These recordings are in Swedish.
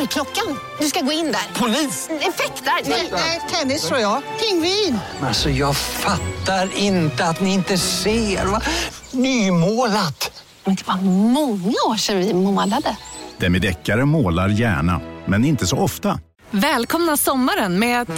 Dörrklockan. Du ska gå in där. Polis? Effektar? Nej, tennis tror jag. Pingvin. Alltså jag fattar inte att ni inte ser. Va? Nymålat! Men det var många år sedan vi målade. Demideckare målar gärna, men inte så ofta. Välkomna sommaren med att...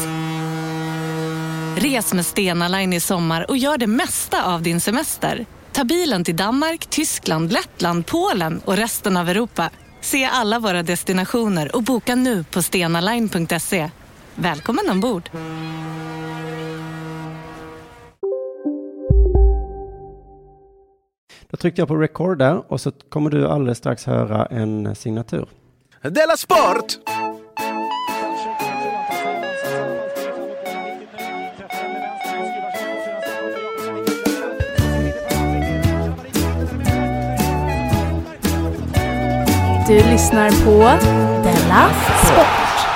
Res med Stena Line i sommar och gör det mesta av din semester. Ta bilen till Danmark, Tyskland, Lettland, Polen och resten av Europa. Se alla våra destinationer och boka nu på stenaline.se. Välkommen ombord! Då tryckte jag på record där och så kommer du alldeles strax höra en signatur. Della Sport! Du lyssnar på Della Sport.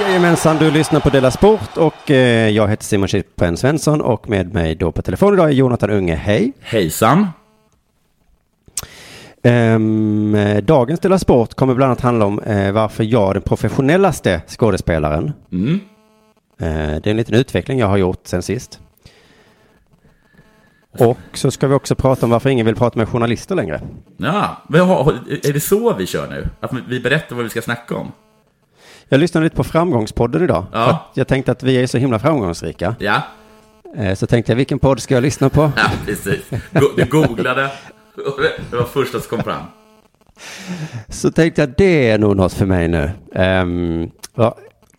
Jajamensan, du lyssnar på Della Sport och eh, jag heter Simon Chippen Svensson och med mig då på telefon idag är Jonathan Unge. Hej! Hejsan! Ehm, dagens Della Sport kommer bland annat handla om eh, varför jag är den professionellaste skådespelaren. Mm. Eh, det är en liten utveckling jag har gjort sen sist. Och så ska vi också prata om varför ingen vill prata med journalister längre. Ja, är det så vi kör nu? Att vi berättar vad vi ska snacka om? Jag lyssnade lite på Framgångspodden idag. Ja. Jag tänkte att vi är så himla framgångsrika. Ja, Eh, Så tänkte jag, vilken podd ska jag lyssna på? ja precis. Du googlade och det- var första som kom fram. Så tänkte jag, det är nog något för mig nu. Um,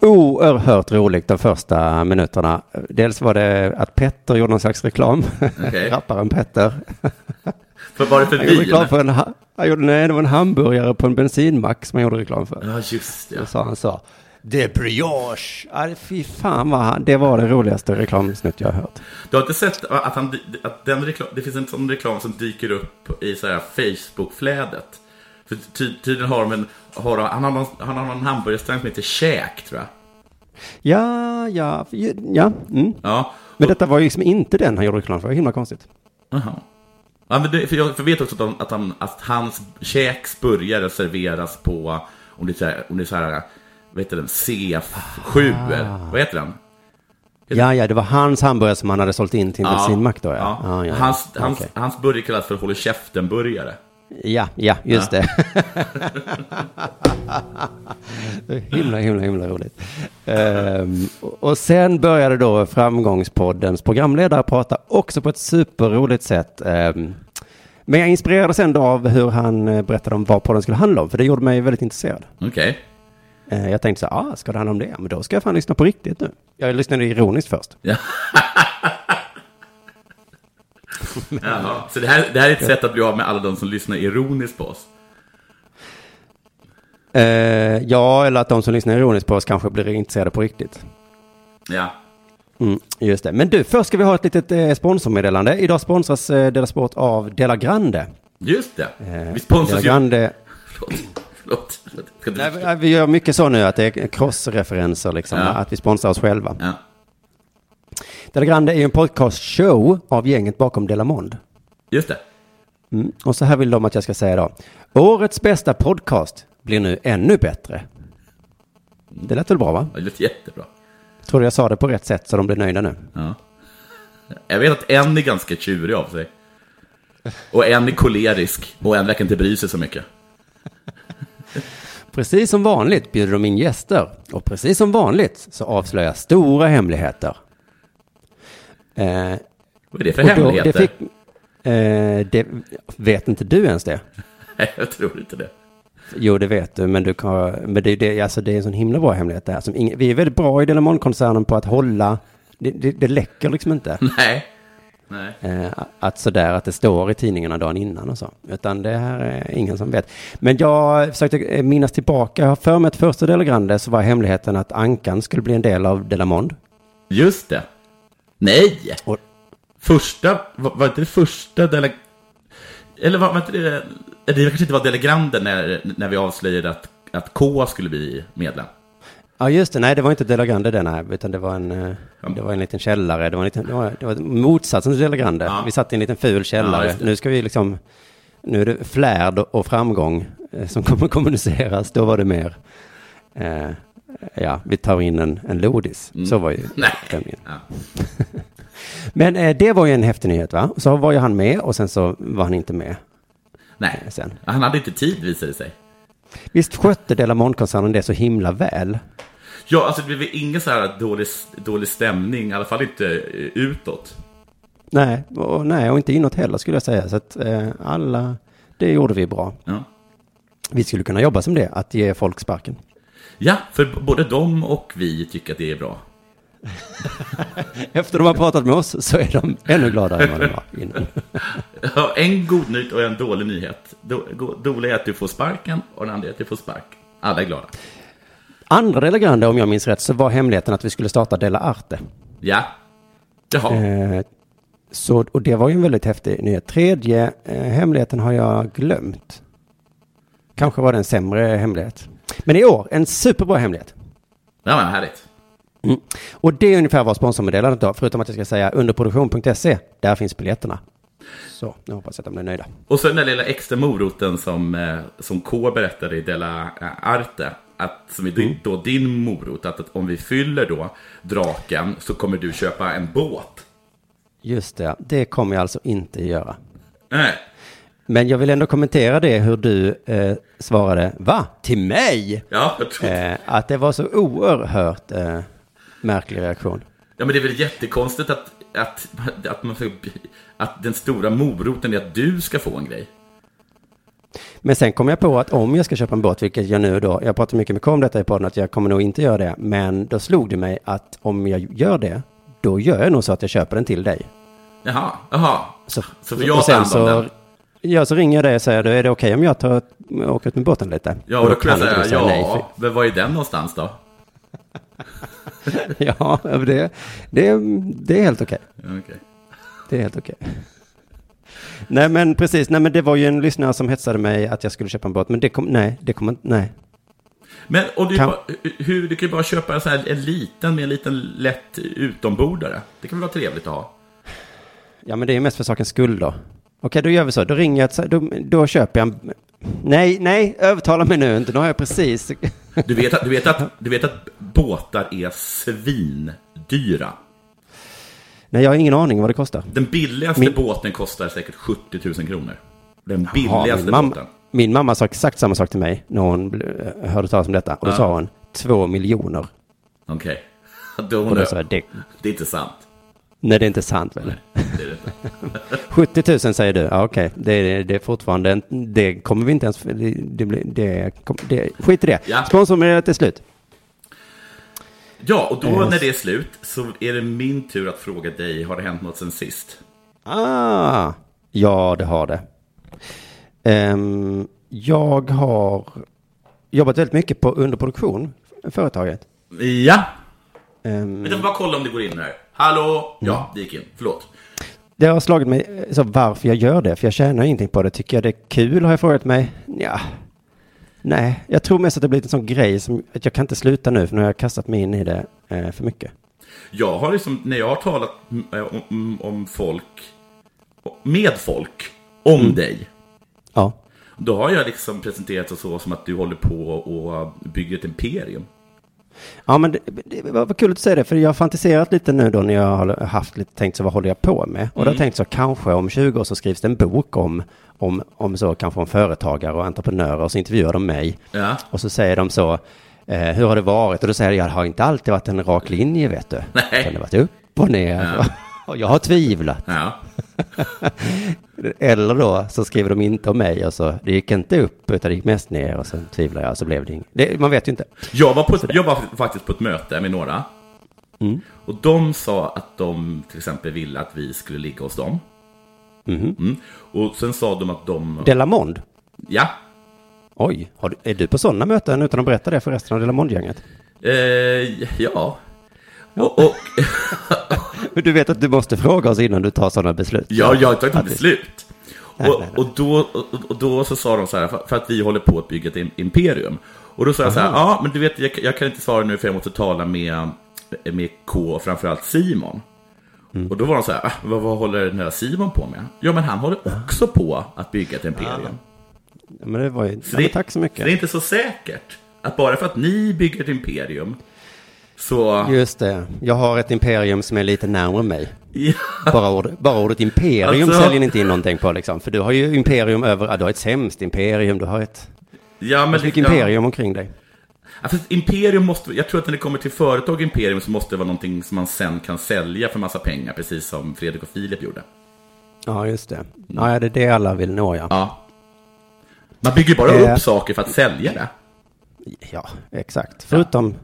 oerhört roligt de första minuterna. Dels var det att Petter gjorde någon slags reklam. Okej. Rapparen Petter. För var det för gjorde reklam vin? för en, ha- han gjorde, nej, det var en hamburgare på en bensinmack som han gjorde reklam för. Ja, just det. Sa han så. Det är brioche. Ja, fy fan vad han, det var det roligaste reklamsnutt jag har hört. Du har inte sett att, han, att den reklam, det finns en sån reklam som dyker upp i så här Facebook-flädet? För ty, tydligen har de en, har, han, har någon, han har någon som heter Käk, tror jag. Ja, ja, ja. Mm. Ja, Men detta var ju liksom inte den han gjorde reklam för. Himla konstigt. Jaha. Ja, men det, för jag för vet också att, de, att, han, att hans käks burgare serveras på, om det är så här, om det är så här vad heter den, C7, vad heter den? Ja, ja, det var hans hamburgare som han hade sålt in till en bensinmack då, ja. ja. Ja, ja. Hans, hans, Okej. hans burgare kallas för Håll käften-burgare. Ja, ja, just Ja. det. Himla, himla, himla roligt. Ehm, och- sen började då Framgångspoddens programledare prata också på ett superroligt sätt. Um, men jag inspirerades ändå av hur han eh, berättade om vad podden skulle handla om, för det gjorde mig väldigt intresserad. Okej. Eh, jag tänkte så här, ah, ska det handla om det? Men då ska jag fan lyssna på riktigt nu. Jag lyssnade ironiskt först. Ja. Jaha. Så det här, det här är ett sätt att bli av med alla de som lyssnar ironiskt på oss. Eh, ja, eller att de som lyssnar ironiskt på oss kanske blir intresserade på riktigt. Ja. Mm, just det. Men du, först ska vi ha ett litet eh, sponsormeddelande. Idag sponsras eh, Dela Sport av Dela Grande. Just det. Eh, Vi sponsras Dela. Grande. Förlåt. Förlåt. Du... Nej, vi- vi gör mycket så nu att det är crossreferenser liksom, Ja. att vi sponsrar oss själva. Ja. Dela Grande är ju en podcastshow av gänget bakom Delamond. Just det. Mm. Och så här vill de att jag ska säga då. Årets bästa podcast blir nu ännu bättre. Det lät väl bra va? Det låter jättebra. Tror du jag sa det på rätt sätt så de blir nöjda nu? Ja. Jag vet att en är ganska tjurig av sig. Och en är kolerisk. Och en verkar inte bry sig så mycket. Precis som vanligt bjuder de in gäster. Och precis som vanligt så avslöjas stora hemligheter. Eh, Vad är det för då- hemligheter? Det fick, eh, det, vet inte du ens det? Nej, jag tror inte det. Jo, det vet du, men, du kan, men det, det, alltså, det är en sån himla bra hemlighet det här. Som ing, vi är väldigt bra i Delamon-koncernen på att hålla, det, det, det läcker liksom inte. Nej. Nej. Eh, att sådär att det står i tidningarna dagen innan och så. Utan det här är ingen som vet. Men jag försökte eh, minnas tillbaka. Jag har för mig att första Dela Grande så var hemligheten att Ankan skulle bli en del av Delamond. Just det. Nej! Första, var, var inte det första deleg... Eller var, var inte det... Det kanske inte var Delegranden när, när vi avslöjade att, att K skulle bli medlem. Ja, just det. Nej, det var inte Delagrande den här, utan det var en, eh, det var en liten källare. Det var, en liten, det var, det var motsatsen till Delagrande. Vi satt i en liten ful Ja, källare. det. nu ska vi liksom, nu är det flärd och framgång eh, som kommer kommuniceras. Då var det mer, eh, ja, vi tar in en, en lodis. Så var ju Mm. Stämningen. Men eh, det var ju en häftig nyhet, va? Så var ju han med och sen så var han inte med. Nej, sen. han hade inte tid visade det sig. Visst skötte Delamont-koncernen det så himla väl? Ja, alltså det blev ingen så här dålig, dålig stämning, i alla fall inte eh, utåt. Nej, och, nej, och inte inåt heller skulle jag säga. Så att eh, alla, det gjorde vi bra. Ja. Vi skulle kunna jobba som det, att ge folk sparken. Ja, för både de och vi tycker att det är bra. Efter de har pratat med oss så är de ännu gladare än vad de var innan. Ja, en god nyhet och en dålig nyhet. Dålig är att du får sparken och den andra är att du får spark. Alla är glada. Andra Delagrande, om jag minns rätt, så var hemligheten att vi skulle starta Dela Arte. Ja. Jaha. Eh, så, och det var ju en väldigt häftig nyhet. Tredje eh, hemligheten har jag glömt. Kanske var det en sämre hemlighet. Men i år, en superbra hemlighet. Ja, men härligt. Mm. Och det är ungefär vad sponsormeddelandet då, förutom att jag ska säga underproduktion.se, där finns biljetterna. Så, nu hoppas jag att de blir nöjda. Och så den lilla extra moroten som, eh, som K berättade i Della eh, Arte. Att, som är din, Mm. då din morot, att, att om vi fyller då draken så kommer du köpa en båt. Just det, det kommer jag alltså inte göra. Nej. Men jag vill ändå kommentera det hur du eh, svarade, va? Till mig? Ja, jag tror Eh, att det var så oerhört eh, märklig reaktion. Ja, men det är väl jättekonstigt att, att, att, man, att den stora moroten är att du ska få en grej. Men sen kom jag på att om jag ska köpa en båt, vilket jag nu då, jag pratar mycket med om detta i podden, att jag kommer nog inte göra det. Men då slog det mig att om jag gör det, då gör jag nog så att jag köper den till dig. Jaha, jaha. Så, Så får jag ta hand om den? Ja, så ringer jag dig och säger, då är det okej om jag tar, åker ut med båten lite? Ja, och då kan jag säga, du ja, nej, men var är den någonstans då? ja, det, det, det är helt okej. Okej. Det är helt okej. Nej men precis, nej men det var ju en lyssnare som hetsade mig att jag skulle köpa en båt, men det kom, nej, det kommer inte, nej. Men och du, Kan- bara, hur, du kan ju bara köpa en, så här, en liten med en liten lätt utombordare. Det kan väl vara trevligt att ha? Ja men det är mest för sakens skull då. Okej, då gör vi så. Då ringer jag, då, då köper jag en... Nej, nej, övertala mig nu inte. Nu har jag precis... Du vet, att, du, vet att, du vet att båtar är svindyra. Nej, jag har ingen aning vad det kostar. Den billigaste Min- båten kostar säkert 70 000 kronor. Den billigaste min, mamma, båten. min mamma sa exakt samma sak till mig när hon bl- hörde talas om detta. Och då Ja. sa hon två miljoner. Okej. Då, Och då sa jag, det, det är inte sant. Nej det är inte sant väl? Det är det inte. 70 000 säger du, ja okej. Det, är- det är fortfarande, en- det kommer vi inte ens, det, det, det, det skit i det. Ja. Sponsormeddelandet är slut. Ja, och då när det är slut så är det min tur att fråga dig, har det hänt något sen sist? Ah, ja det har det. Ehm, jag har jobbat väldigt mycket på underproduktion, företaget. Ja. Ehm, Men jag får bara kolla om det går in här. Hallå? Ja, det gick in. Förlåt. det har slagit mig eh, så varför jag gör det, för jag tjänar ingenting på det. Tycker jag det är kul har jag frågat mig. Ja. Nej, jag tror mest att det blivit en sån grej som att jag kan inte sluta nu för nu har jag kastat mig in i det eh, för mycket. Jag har liksom, när jag har talat mm, om, om, folk, med folk, om dig. Ja. Då har jag liksom presenterat det så som att du håller på och bygger ett imperium. Ja, men det, det var kul att säger det, för jag har fantiserat lite nu då när jag har haft lite tänkt så vad håller jag på med? Och då har jag Mm. tänkt så kanske om 20 år så skrivs det en bok om, om, om så kanske om företagare och entreprenörer och så intervjuar de mig. Ja. Och så säger de så, eh, hur har det varit? Och då säger jag, det har inte alltid varit en rak linje vet du. Nej. Det har varit upp och ner. Ja. Och jag har tvivlat. Ja. Eller då så skriver de inte om mig och så, det gick inte upp utan det gick mest ner och sen tvivlar jag och så blev det inget. Man vet ju inte. Jag var, på, jag var faktiskt på ett möte med några. Mm. Och de sa att de till exempel ville att vi skulle ligga hos dem. Mhm. Mm. Och sen sa de att de... Delamond? Ja. Oj, du, är du på sådana möten utan att berätta det för resten av Delamond-gänget? Eh, ja. Och, och, Men du vet att du måste fråga oss innan du tar sådana beslut. ja, jag Ja, ett det- beslut. Nej, och, nej, nej. och, då, och, då så sa de så här, för, att vi håller på att bygga ett im- imperium. Och då sa jag så här, ja, men du vet, jag, jag kan inte svara nu för jag måste tala med, med K och framförallt Simon. Mm. Och då var de så här, ah, vad, vad håller den här Simon på med? Ja, men han håller också på att bygga ett imperium. Ja, Men det var ju... Så Ja, men tack så mycket. Så det är inte så säkert att bara för att ni bygger ett imperium så... Just det. Jag har ett imperium som är lite närmare mig. Ja. Bara, ord, bara ordet imperium Alltså- säljer inte in någonting på liksom. För du har ju imperium över, ja, du har ett sämst imperium, du har ett... Ja, men mycket ja. imperium omkring dig. Ja, för imperium måste, jag tror att när det kommer till företag imperium så måste det vara någonting som man sen kan sälja för massa pengar, precis som Fredrik och Filip gjorde. Ja, just det. Ja, det är det alla vill nå, ja. Ja. Man bygger bara Eh. upp saker för att sälja det. Ja, exakt. Förutom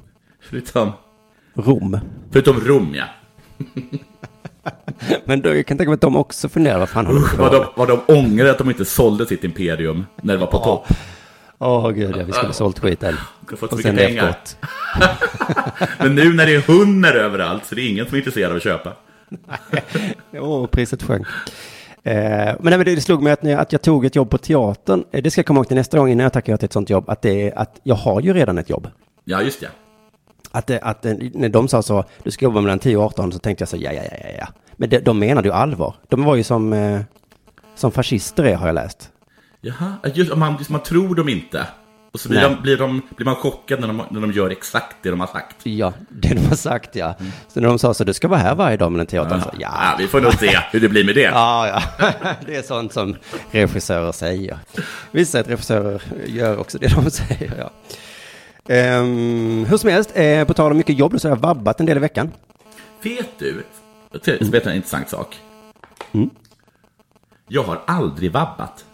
Förutom, Rom. förutom Rom, ja. Men då, jag kan tänka mig att de också funderar, vad fan Usch, vad de, vad de ångrar att de inte sålde sitt imperium när det var på topp. Åh gud, ja, vi skulle sålt skiten. har fått så Och mycket sen pengar. Men nu när det är hundar överallt så det är ingen som är intresserad av att köpa. Åh, priset sjönk. Eh, men, nej, det slog mig att, jag, att jag tog ett jobb på teatern. Eh, det ska jag komma ihåg till nästa gång innan jag tackar ja till ett sånt jobb. Att, det är, att jag har ju redan ett jobb. Ja, just det. Att, det, att när de sa så, du ska jobba mellan 10 och 18, så tänkte jag så, ja, ja, ja, ja, ja. Men det, de menade ju allvar. De var ju som, eh, som fascister är, har jag läst. Jaha, just, man, just, man tror dem inte. Och så blir, de, blir, de, blir man chockad när de, när de gör exakt det de har sagt. Ja, det de har sagt ja. Så när de sa så, du ska vara här varje dag mellan 10 och 18, så, ja. Ja, vi får nog se hur det blir med det. Ja, ja. Det är sånt som regissörer säger. Vissa regissörer gör också det de säger, ja. Ehm, hur som helst, eh, på tal om mycket jobb, så har jag vabbat en del i veckan. Vet du, jag ska berätta en intressant sak. Mm. Jag har aldrig vabbat.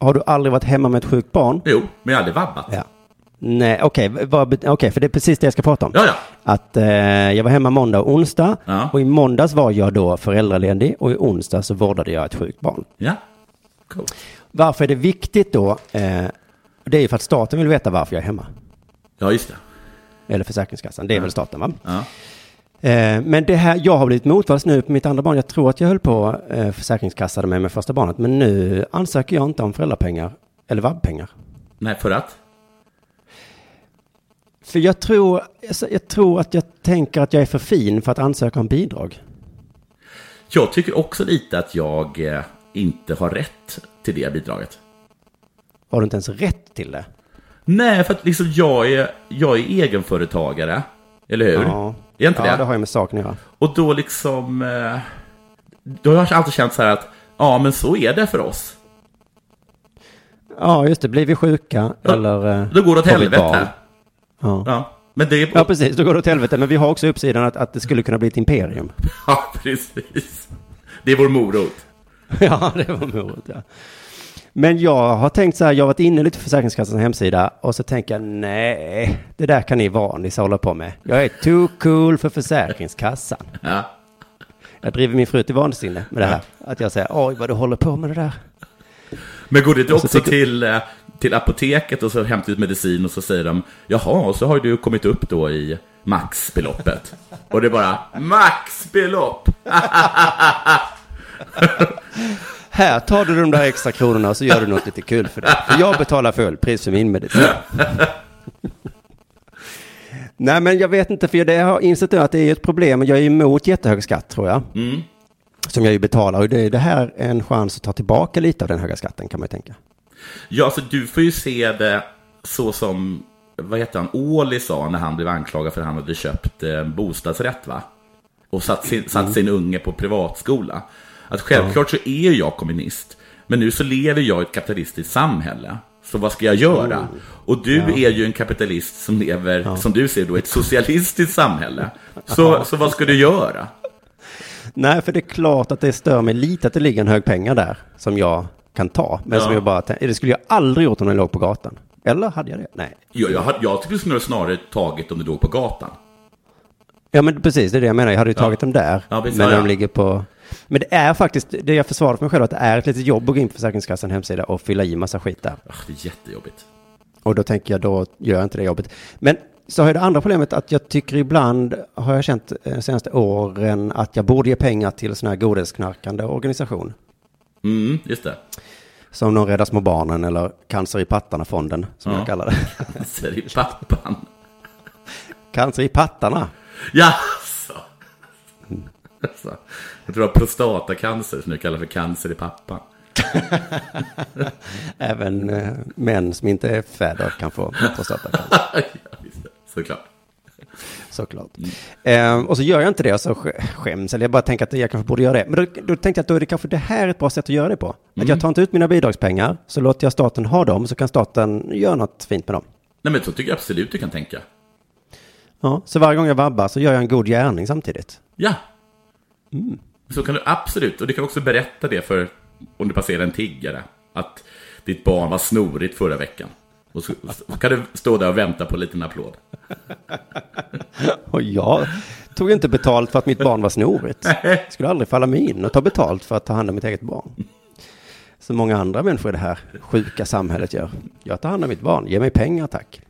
Har du aldrig varit hemma med ett sjukt barn? Jo, men jag har aldrig vabbat. Ja. Nej, okej, bet- okej, för det är precis det jag ska prata om. Ja, ja. Att eh, jag var hemma måndag och onsdag Ja. och i måndags var jag då föräldraledig och i onsdag så vårdade jag ett sjukt barn. Ja, coolt. Varför är det viktigt då? Eh, det är ju för att staten vill veta varför jag är hemma. Ja, just det. Eller Försäkringskassan, det är väl staten va? Ja. Eh, men det här, jag har blivit motvalls nu på mitt andra barn. Jag tror att jag höll på eh, Försäkringskassan med med första barnet. Men nu ansöker jag inte om föräldrapengar eller vab-pengar. Nej, för att? För jag tror, jag tror att jag tänker att jag är för fin för att ansöka om bidrag. Jag tycker också lite att jag eh, inte har rätt till det bidraget. Har du inte ens rätt till det? Nej, för att liksom jag är, jag är egenföretagare. Eller hur? Ja, Är jag inte ja det? det har ju med saken att göra. Och då liksom... Eh, då har jag alltid känt så här att, ja men så är det för oss. Ja, just det. Blir vi sjuka Ja, eller... eh, Då går det åt helvete. Ja. Ja, men det är... ja, precis. Då går det åt helvete. Men vi har också uppsidan att, att det skulle kunna bli ett imperium. Ja, precis. Det är vår morot. ja, det var morot, ja. Men jag har tänkt så här, jag har varit inne lite på Försäkringskassans hemsida och så tänker jag nej, det där kan ni vanlisar hålla på med. Jag är too cool för Försäkringskassan. Ja. Jag driver min fru till vansinne med det här. Att jag säger, oj vad du håller på med det där. Men går det inte också tycker- till, eh, till apoteket och så hämtar ut medicin och så säger de Jaha, och så har du kommit upp då i maxbeloppet. Och det är bara maxbelopp! Här tar du de där extra kronorna och så gör du något lite kul för det. För jag betalar full pris för min medicin. Nej, men jag vet inte, för det har insett att det är ett problem. Jag är emot jättehög skatt, tror jag. Mm. Som jag ju betalar. Och det är det här en chans att ta tillbaka lite av den höga skatten, kan man ju tänka. Ja, alltså du får ju se det så som, vad heter han, Åli sa när han blev anklagad för att han hade köpt eh, bostadsrätt va? Och satt sin, Mm. satt sin unge på privatskola. Att självklart så är jag kommunist. Men nu så lever jag i ett kapitalistiskt samhälle. Så vad ska jag göra? Och du Oh. Ja. är ju en kapitalist som lever, som du ser då, i ett socialistiskt samhälle. Så, så vad ska du göra? Nej, för det är klart att det stör mig lite att det ligger en hög pengar där som jag kan ta. Men Ja. som jag bara det skulle jag aldrig gjort om den låg på gatan. Eller hade jag det? Nej. Jag, jag, jag tycker snarare tagit om det låg på gatan. Ja, men precis, det är det jag menar. Jag hade ju tagit dem där. Ja, men ja, när ja. de ligger på... Men det är faktiskt, det jag försvarar för mig själv, att det är ett litet jobb att gå in på Försäkringskassans hemsida och fylla i massa skit där. Ah, det är jättejobbigt. Och då tänker jag, då gör jag inte det jobbet. Men så har jag det andra problemet att jag tycker ibland, har jag känt eh, de senaste åren, att jag borde ge pengar till sån här godhetsknarkande organisation. Mm, just det. Som de Rädda Små Barnen eller Cancer i Pattarna-fonden, som Ja. jag kallar det. Cancer i pappan. Cancer i pattarna. Ja, så. Alltså, jag tror det var prostatacancer som du kallar för cancer i pappan. Även eh, män som inte är fäder kan få prostatacancer. ja. Såklart. Såklart. Eh, och så gör jag inte det och så sk- skäms, eller jag bara tänker att jag kanske borde göra det. Men då, då tänkte jag att då är det kanske det här ett bra sätt att göra det på. Att jag tar inte ut mina bidragspengar, så låter jag staten ha dem, så kan staten göra något fint med dem. Nej, men så tycker jag absolut du kan tänka. Ja, så varje gång jag vabbar så gör jag en god gärning samtidigt. Ja. Så kan du absolut, och du kan också berätta det för om du passerar en tiggare. Att ditt barn var snorigt förra veckan. Och så, så kan du stå där och vänta på en liten applåd. Och jag tog inte betalt för att mitt barn var snorigt. Det skulle aldrig falla mig in att ta betalt för att ta hand om mitt eget barn. Så många andra människor i det här sjuka samhället gör. Jag tar hand om mitt barn, ge mig pengar tack.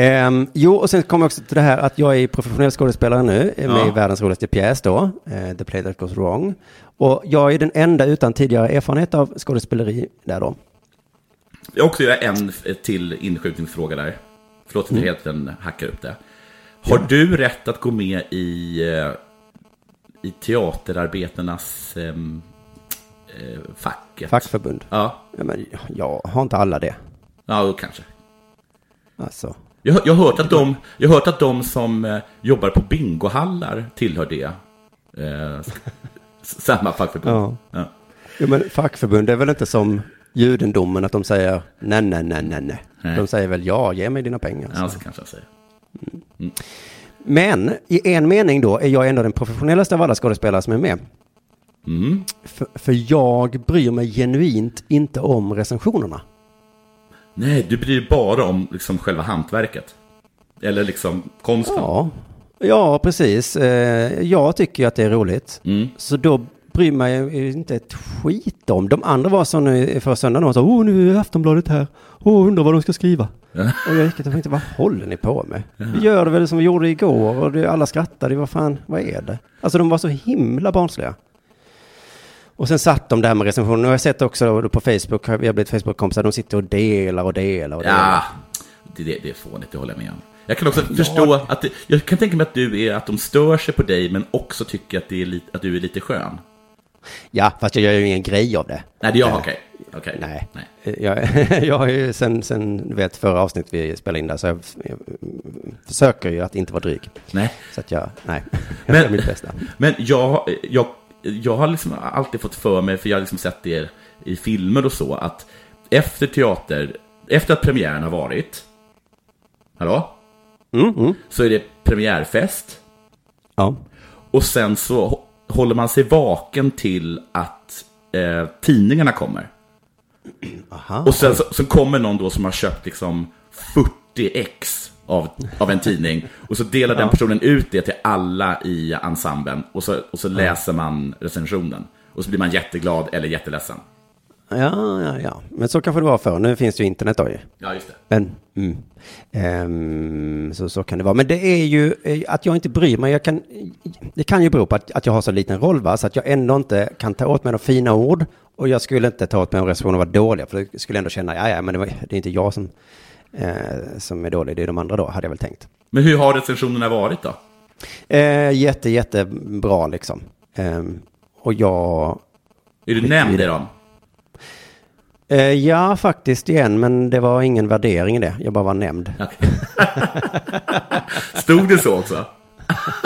Ehm, jo, och sen kommer jag också till det här att jag är professionell skådespelare nu, är med Ja. i världens roligaste pjäs då, eh, The Play That Goes Wrong. Och jag är den enda utan tidigare erfarenhet av skådespeleri där då. Jag också göra en till inskjutningsfråga där. Förlåt att jag helt den hackar upp det. Har du rätt att gå med i, eh, i teaterarbetarnas ehm, eh, facket? Fackförbund. Ja. Ja, men jag har inte alla det. Ja, kanske. Alltså. Jag, jag, har hört att de, jag har hört att de som eh, jobbar på bingohallar tillhör det. Eh, samma fackförbund. Ja. Ja. Jo, men fackförbund är väl inte som judendomen att de säger nej, nej, nej, nej, nej. De säger väl ja, ge mig dina pengar. Ja, Så. så kanske jag säger. Men i en mening då är jag ändå den professionellaste av alla skådespelare som är med. Mm. För, för jag bryr mig genuint inte om recensionerna. Nej, du bryr dig bara om liksom, själva hantverket. Eller liksom konsten. Ja, ja precis. Eh, Jag tycker ju att det är roligt. Mm. Så då bryr mig inte ett skit om. De andra var nu förra söndagen och sa, åh nu är Aftonbladet här. Åh, undrar vad de ska skriva. Och jag gick och tänkte, vad håller ni på med? Vi gör det väl som vi gjorde igår och det, alla skrattade, vad fan, vad är det? Alltså de var så himla barnsliga. Och sen satt de där med recensioner. Och jag har sett också på Facebook, vi har blivit Facebook-kompisar, de sitter och delar och delar och delar. Ja, det, det, det är fånigt, det håller jag med om. Jag kan också förstå att det, jag kan tänka mig att du är att de stör sig på dig men också tycker att, det är lite, att du är lite skön. Ja, fast jag gör ju ingen grej av det. Nej, det är jag, okej. Okej. Nej. Nej. Jag, jag har ju sen, sen du vet, förra avsnittet vi spelade in där, så jag, jag försöker ju att inte vara dryg. Nej. Så att jag, nej, jag gör Men, mitt bästa. men jag, jag, jag har liksom alltid fått för mig, för jag har liksom sett det i filmer och så, att efter teater, efter att premiären har varit, hallå? Mm, mm. Så är det premiärfest. Ja. Och sen så hå- håller man sig vaken till att eh, tidningarna kommer. Aha. Och sen så, så kommer någon då som har köpt liksom 40 ex av, av en tidning. Och så delar den personen ut det till alla i ensemblen. Och så, och så läser man recensionen. Och så blir man jätteglad eller jätteledsen. Ja, ja, ja. Men så kanske det var förr. Nu finns det ju internet då ju. Ja, just det. Men, mm. Ehm, så, så kan det vara. Men det är ju eh, att jag inte bryr mig. Jag kan, det kan ju bero på att, att jag har så liten roll, va? så att jag ändå inte kan ta åt mig de fina ord. Och jag skulle inte ta åt mig om recensioner var dåliga, för det skulle jag ändå känna, ja, ja, men det, var, det är inte jag som, eh, som är dålig, det är de andra då, hade jag väl tänkt. Men hur har recensionerna varit då? Eh, jätte, jättebra liksom. Ehm, och jag... Är du nämnd i dem? Eh, ja, faktiskt igen, men det var ingen värdering i det. Jag bara var nämnd. Stod det så också?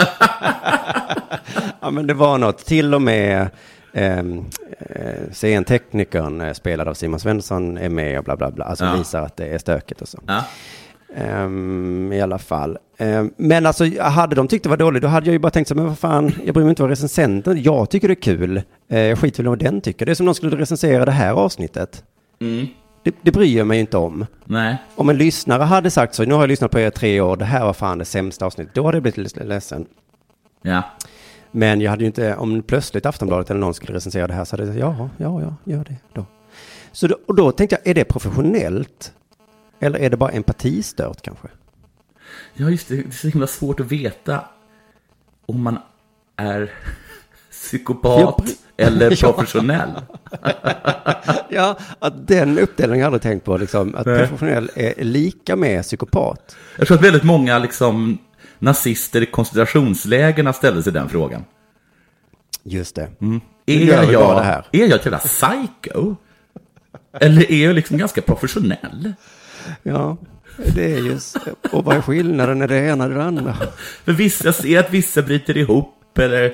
ja, men det var något. Till och med ehm, eh, scenteknikern eh, spelad av Simon Svensson är med och bla bla bla. Alltså Ja. visar att det är stökigt och så. Ja. Ehm, I alla fall. Ehm, men alltså, hade de tyckt det var dåligt, då hade jag ju bara tänkt så, men vad fan, jag bryr mig inte vad recensenten, jag tycker det är kul. Eh, jag skiter väl i vad den tycker. Det är som om någon skulle recensera det här avsnittet. Mm. Det, det bryr jag mig ju inte om. Nej. Om en lyssnare hade sagt så, nu har jag lyssnat på er tre år, det här var fan det sämsta avsnittet, då hade jag blivit lite ledsen. Ja. Men jag hade ju inte, om plötsligt Aftonbladet eller någon skulle recensera det här så hade jag ja, ja, ja, gör det då. Så då, och då tänkte jag, är det professionellt? Eller är det bara empatistört kanske? Ja, just det. Det är så himla svårt att veta om man är psykopat eller professionell. ja, att den uppdelningen har jag aldrig tänkt på. Liksom, att Nej. professionell är lika med psykopat. Jag tror att väldigt många liksom, nazister i koncentrationslägerna ställde sig den frågan. Just det. Mm. Är, bara jag, det här. är jag ett jävla psycho? Eller är jag liksom ganska professionell? Ja, det är just Och vad är skillnaden? Är det ena eller det andra? För vissa jag ser att vissa bryter ihop eller...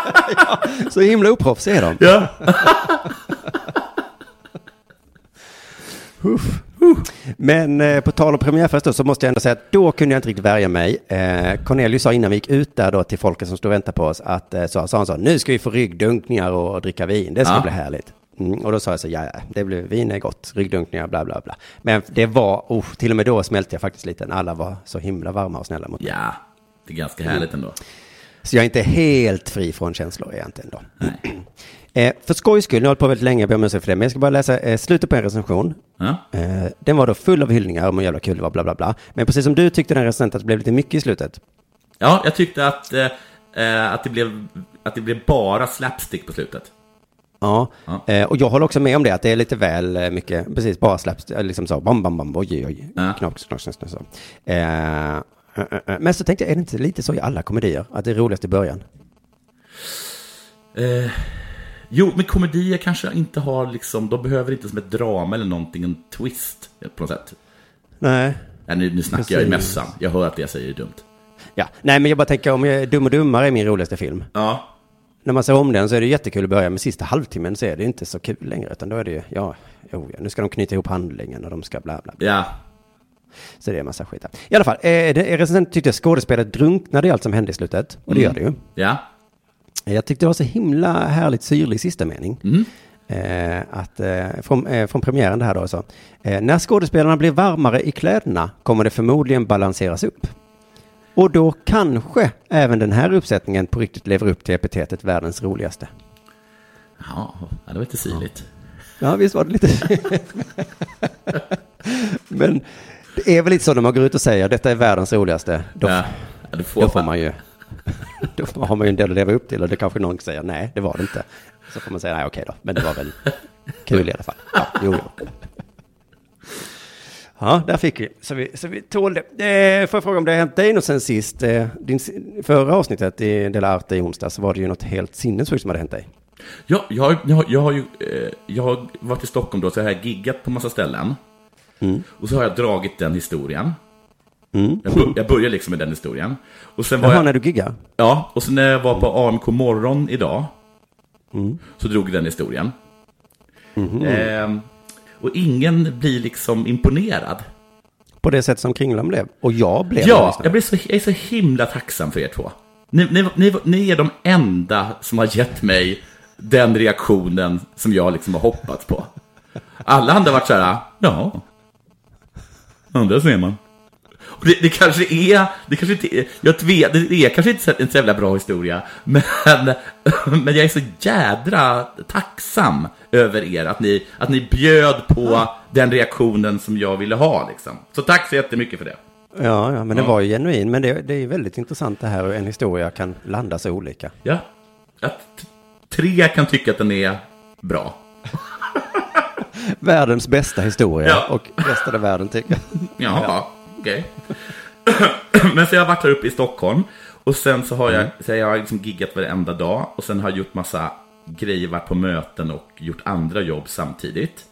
Så himla oproffs är de. Ja. Uff. Men eh, på tal om premiärfest då, så måste jag ändå säga att då kunde jag inte riktigt värja mig. Eh, Cornelius sa innan vi gick ut där då till folket som stod och väntade på oss att eh, så, sa han så, nu ska vi få ryggdunkningar och dricka vin, det ska Ja. bli härligt. Mm, och då sa jag så, ja, det blir vin är gott, ryggdunkningar, bla bla bla. Men det var, oh, till och med då smälte jag faktiskt lite, alla var så himla varma och snälla mot mig. Ja, det är ganska härligt ändå. Så jag är inte helt fri från känslor egentligen då. Eh, för skojs skull, nu har jag hållit på väldigt länge, jag ber om ursäkt för det, men jag ska bara läsa eh, slutet på en recension. Ja. Eh, den var då full av hyllningar om hur jävla kul det var, bla bla bla. Men precis som du tyckte den recensenten att det blev lite mycket i slutet. Ja, jag tyckte att, eh, eh, att, det blev, att det blev bara slapstick på slutet. Ja, Ja. Eh, och jag håller också med om det, att det är lite väl mycket, precis, bara släpps, eh, liksom så, bam, bam, bam, oj, oj, Ja. knappt, knappt, knappt, knappt, så. Eh, eh, eh, men så tänkte jag, är det inte lite så i alla komedier, att det är roligast i början? Eh, jo, men komedier kanske inte har liksom, de behöver inte som ett drama eller någonting, en twist på något sätt. Nej. Nej, nu, nu snackar jag i Precis. mässan, jag hör att det jag säger är dumt. Ja, nej men jag bara tänker om jag, Dum och Dummare är min roligaste film. Ja. När man ser om den så är det jättekul att börja, men sista halvtimmen så är det inte så kul längre, utan då är det ju, ja, jo, ja, nu ska de knyta ihop handlingen och de ska bla bla. bla. Ja. Så det är en massa skit där. I alla fall, eh, recensenten tyckte skådespelet drunknade i allt som hände i slutet, och det Mm. gör det ju. Ja. Jag tyckte det var så himla härligt syrlig sista mening. Mm. Eh, att, eh, från, eh, från premiären det här då så. Eh, när skådespelarna blir varmare i kläderna kommer det förmodligen balanseras upp. Och då kanske även den här uppsättningen på riktigt lever upp till epitetet världens roligaste. Ja, det var lite syrligt. Ja, visst var det lite... Men det är väl lite så när man går ut och säger detta är världens roligaste. Då, Ja, det får då får man. ju... Då har man ju en del att leva upp till och det kanske någon säger nej, det var det inte. Så får man säga nej, okej då, men det var väl kul i alla fall. Ja, jo, jo. Ja, där fick vi. Så vi, så vi tål det. Eh, får jag fråga om det har hänt dig något sen sist? Eh, din, förra avsnittet i Dela Arte i onsdag så var det ju något helt sinnessjukt som hade hänt dig. Ja, jag, jag, jag har ju eh, jag har varit i Stockholm då, så jag har giggat på massa ställen. Och så har jag dragit den historien. Mm. Jag, bör, jag börjar liksom med den historien. Och sen var Jaha, jag, när du giggar? Ja, och sen när jag var på AMK morgon idag, så drog den historien. Ehm, och ingen blir liksom imponerad. På det sätt som Kringlan blev. Och jag blev Ja, jag, blir så, jag är så himla tacksam för er två. Ni, ni, ni, ni är de enda som har gett mig den reaktionen som jag liksom har hoppats på. Alla andra har varit så här, ja, ja där ser man. Och det, det kanske är, det kanske inte jag vet, det är kanske inte en så jävla bra historia, men, men jag är så jädra tacksam över er, att ni, att ni bjöd på den reaktionen som jag ville ha liksom. Så tack så jättemycket för det. Ja, ja men det Ja. var ju genuin. Men det, det är väldigt intressant det här hur en historia kan landa så olika. Ja, att tre kan tycka att den är bra. Världens bästa historia. Ja. Och resten av världen tycker... Jaha, okej. Men så jag har varit här uppe i Stockholm. Och sen så har jag, så jag har liksom giggat varenda dag. Och sen har jag gjort massa grejer, varit på möten och gjort andra jobb samtidigt.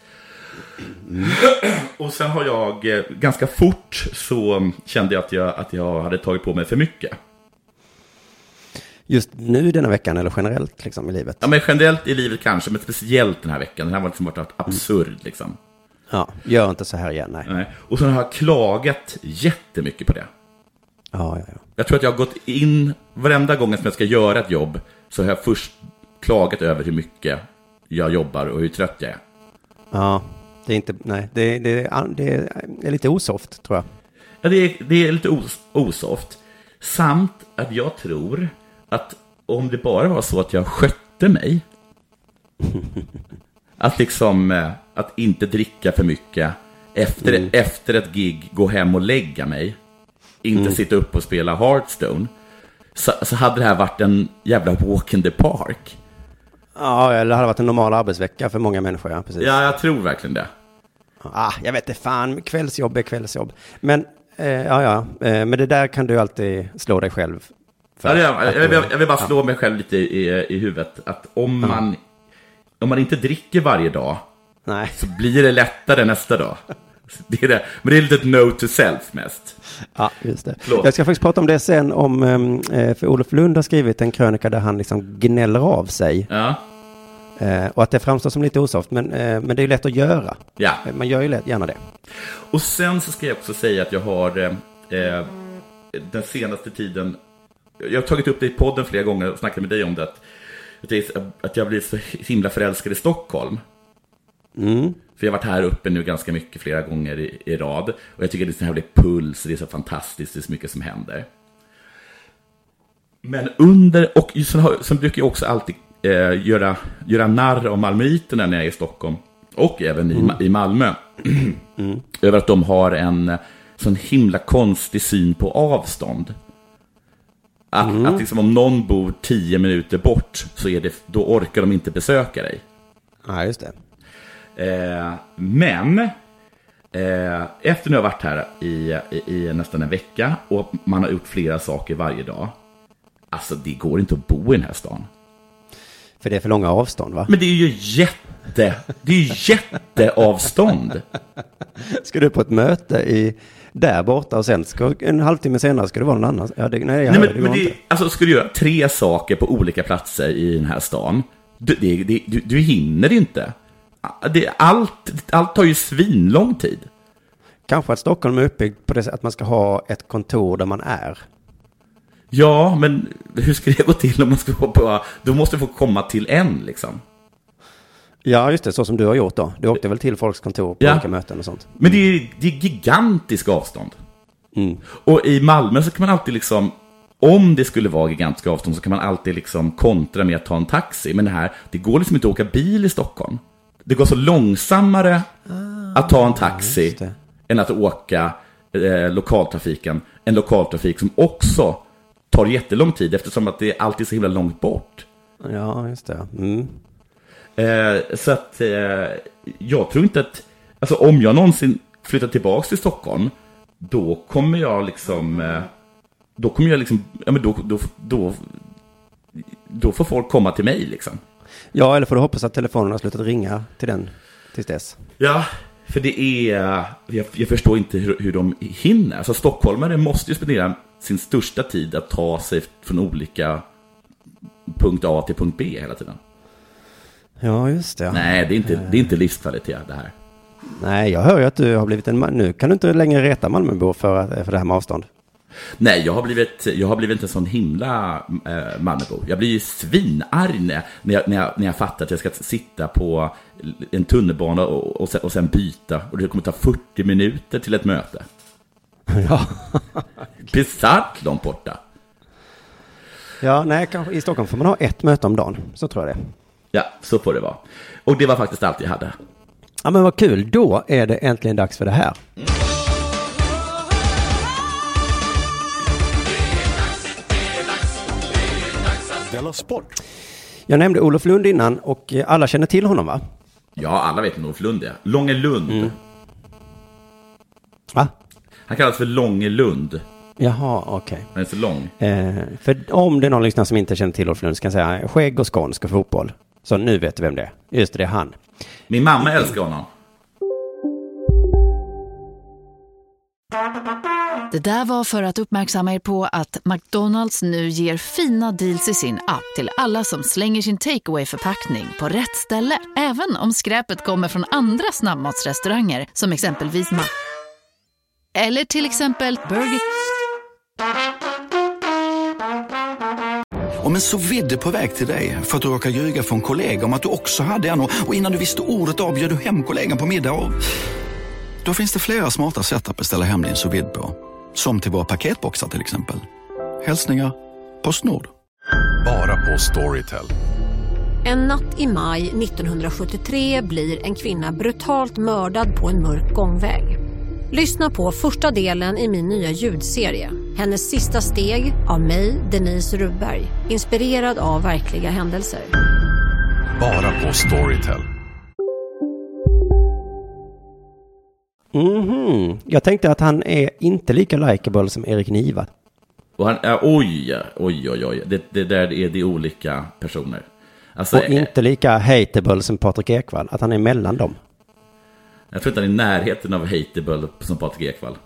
Och sen har jag, eh, ganska fort så kände jag att jag, att jag hade tagit på mig för mycket. Just nu denna veckan eller generellt liksom i livet. Ja, men generellt i livet kanske, men speciellt den här veckan. Den här har liksom varit absurd liksom. Ja, gör inte så här igen, nej. Nej. Och sen har jag klagat jättemycket på det. Ja, ja, ja. Jag tror att jag har gått in, varenda gång som jag ska göra ett jobb, så har jag först klagat över hur mycket jag jobbar och hur trött jag är. Ja, det är inte, nej, det, det, det är lite osoft tror jag. Ja, det är, det är lite os, osoft. Samt att jag tror att om det bara var så att jag skötte mig, att liksom, eh, att inte dricka för mycket, efter, Mm. efter ett gig gå hem och lägga mig. Inte Mm. sitta upp och spela Hearthstone. Så, så hade det här varit en jävla walk in the park. Ja, eller hade varit en normal arbetsvecka för många människor, ja. Precis. Ja, jag tror verkligen det. Ah, jag vet inte fan, kvällsjobb är kvällsjobb. Men, eh, ja, ja, eh, men det där kan du alltid slå dig själv för. Ja, jag, jag, jag, vill bara ja. slå mig själv lite i, i huvudet. Att om man, om man inte dricker varje dag Nej. så blir det lättare nästa dag. Det är det. Men det är lite ett no to self mest. Ja, just det. Förlåt. Jag ska faktiskt prata om det sen, om, eh, för Olof Lund har skrivit en krönika där han liksom gnäller av sig. Ja. Eh, och att det framstår som lite osoft, men, eh, men det är ju lätt att göra. Ja. Man gör ju lätt, gärna det. Och sen så ska jag också säga att jag har eh, den senaste tiden, jag har tagit upp det i podden flera gånger och snackat med dig om det, att, att jag, blivit så himla förälskad i Stockholm. Mm. För jag har varit här uppe nu ganska mycket flera gånger i, i rad. Och jag tycker det är så jävla puls, det är så fantastiskt, det är så mycket som händer. Men under, och sen, brukar jag också alltid eh, göra, göra narr av malmöiterna när jag är i Stockholm. Och även i, Ma- i Malmö. Över att de har en eh, sån himla konstig syn på avstånd. Att, att liksom om någon bor tio minuter bort, så är det, då orkar de inte besöka dig. Ja, just det. Eh, men eh, efter nu har varit här i, i, i nästan en vecka och man har gjort flera saker varje dag. Alltså det går inte att bo i den här stan. För det är för långa avstånd, va? Men det är ju jätte, det är ju jätteavstånd. Ska du på ett möte i, där borta och sen ska, en halvtimme senare ska du vara någon annan? Ja, det, nej, jag Nej, men, det, det men det, inte. alltså ska du göra tre saker på olika platser i den här stan, du, det, det, du, du hinner inte. Det, allt, allt tar ju svinlång tid. Kanske att Stockholm är uppbyggt på det sättet att man ska ha ett kontor där man är. Ja, men hur ska det gå till om man ska vara på... Då måste du få komma till en liksom. Ja, just det, så som du har gjort då. Du åkte väl till folks kontor på Ja. olika möten och sånt. Men det är, det är gigantiska avstånd. Mm. Och i Malmö så kan man alltid liksom... Om det skulle vara gigantiska avstånd så kan man alltid liksom kontra med att ta en taxi. Men det här, det går liksom inte att åka bil i Stockholm. Det går så långsammare att ta en taxi just det. än att åka eh, lokaltrafiken. En lokaltrafik som också tar jättelång tid eftersom att det är alltid så himla långt bort. Ja, just det. Mm. Eh, så att eh, jag tror inte att, alltså om jag någonsin flyttar tillbaka till Stockholm, då kommer jag liksom, eh, då kommer jag liksom, ja men då, då, då, då får folk komma till mig liksom. Ja, eller får du hoppas att telefonen har slutat ringa till den tills dess. Ja, för det är, jag, jag förstår inte hur, hur de hinner. Alltså stockholmare måste ju spendera sin största tid att ta sig från olika punkt A till punkt B hela tiden. Ja, just det. Nej, det är inte, det är inte livskvalitet det här. Nej, jag hör ju att du har blivit en man. Nu kan du inte längre reta Malmöbor för, för det här med avstånd. Nej, jag har blivit, jag har blivit en sån himla eh, Malmöbo. Jag blir ju svinarg när, när, jag, när, jag, när jag fattar att jag ska sitta på en tunnelbana och, och, sen, och sen byta. Och det kommer ta 40 minuter till ett möte. Ja. Bisarrt långt borta. Ja, nej, kanske i Stockholm får man ha ett möte om dagen. Så tror jag det. Ja, så får det vara. Och det var faktiskt allt jag hade. Ja, men vad kul. Då är det äntligen dags för det här. Sport! Jag nämnde Olof Lund innan och eh, alla känner till honom, va? Ja, alla vet vem Olof Lund är. Långe Lund. Va? Han kallas för Långe Lund. Jaha, okej. Han är så lång. Eh, för om det är någon lyssnare som inte känner till Olof Lund så kan jag säga skägg och skånsk och fotboll. Så nu vet du vem det är. Just det, det är han. Min mamma älskar honom. Det där var för att uppmärksamma er på att McDonalds nu ger fina deals i sin app till alla som slänger sin takeaway förpackning på rätt ställe. Även om skräpet kommer från andra snabbmatsrestauranger som exempelvis Ma... Eller till exempel Burger... Om en så vidde på väg till dig för att du råkar ljuga från kollega om att du också hade en och innan du visste ordet av du hem kollegan på middag och... Då finns det flera smarta sätt att beställa hem din sous på. Som till våra paketboxar till exempel. Hälsningar Postnord. Bara på Storytel. En natt i maj 1973 blir en kvinna brutalt mördad på en mörk gångväg. Lyssna på första delen i min nya ljudserie. Hennes sista steg av mig, Denise Rubberg. Inspirerad av verkliga händelser. Bara på Storytel. Mhm. Jag tänkte att han är inte lika likable som Erik Niva. Och han, äh, oj, oj, oj, oj. Det, det där är det olika personer. Alltså, och inte lika hateable som Patrik Ekwall. Att han är mellan dem. Jag tror inte han är i närheten av hateable som Patrik Ekwall.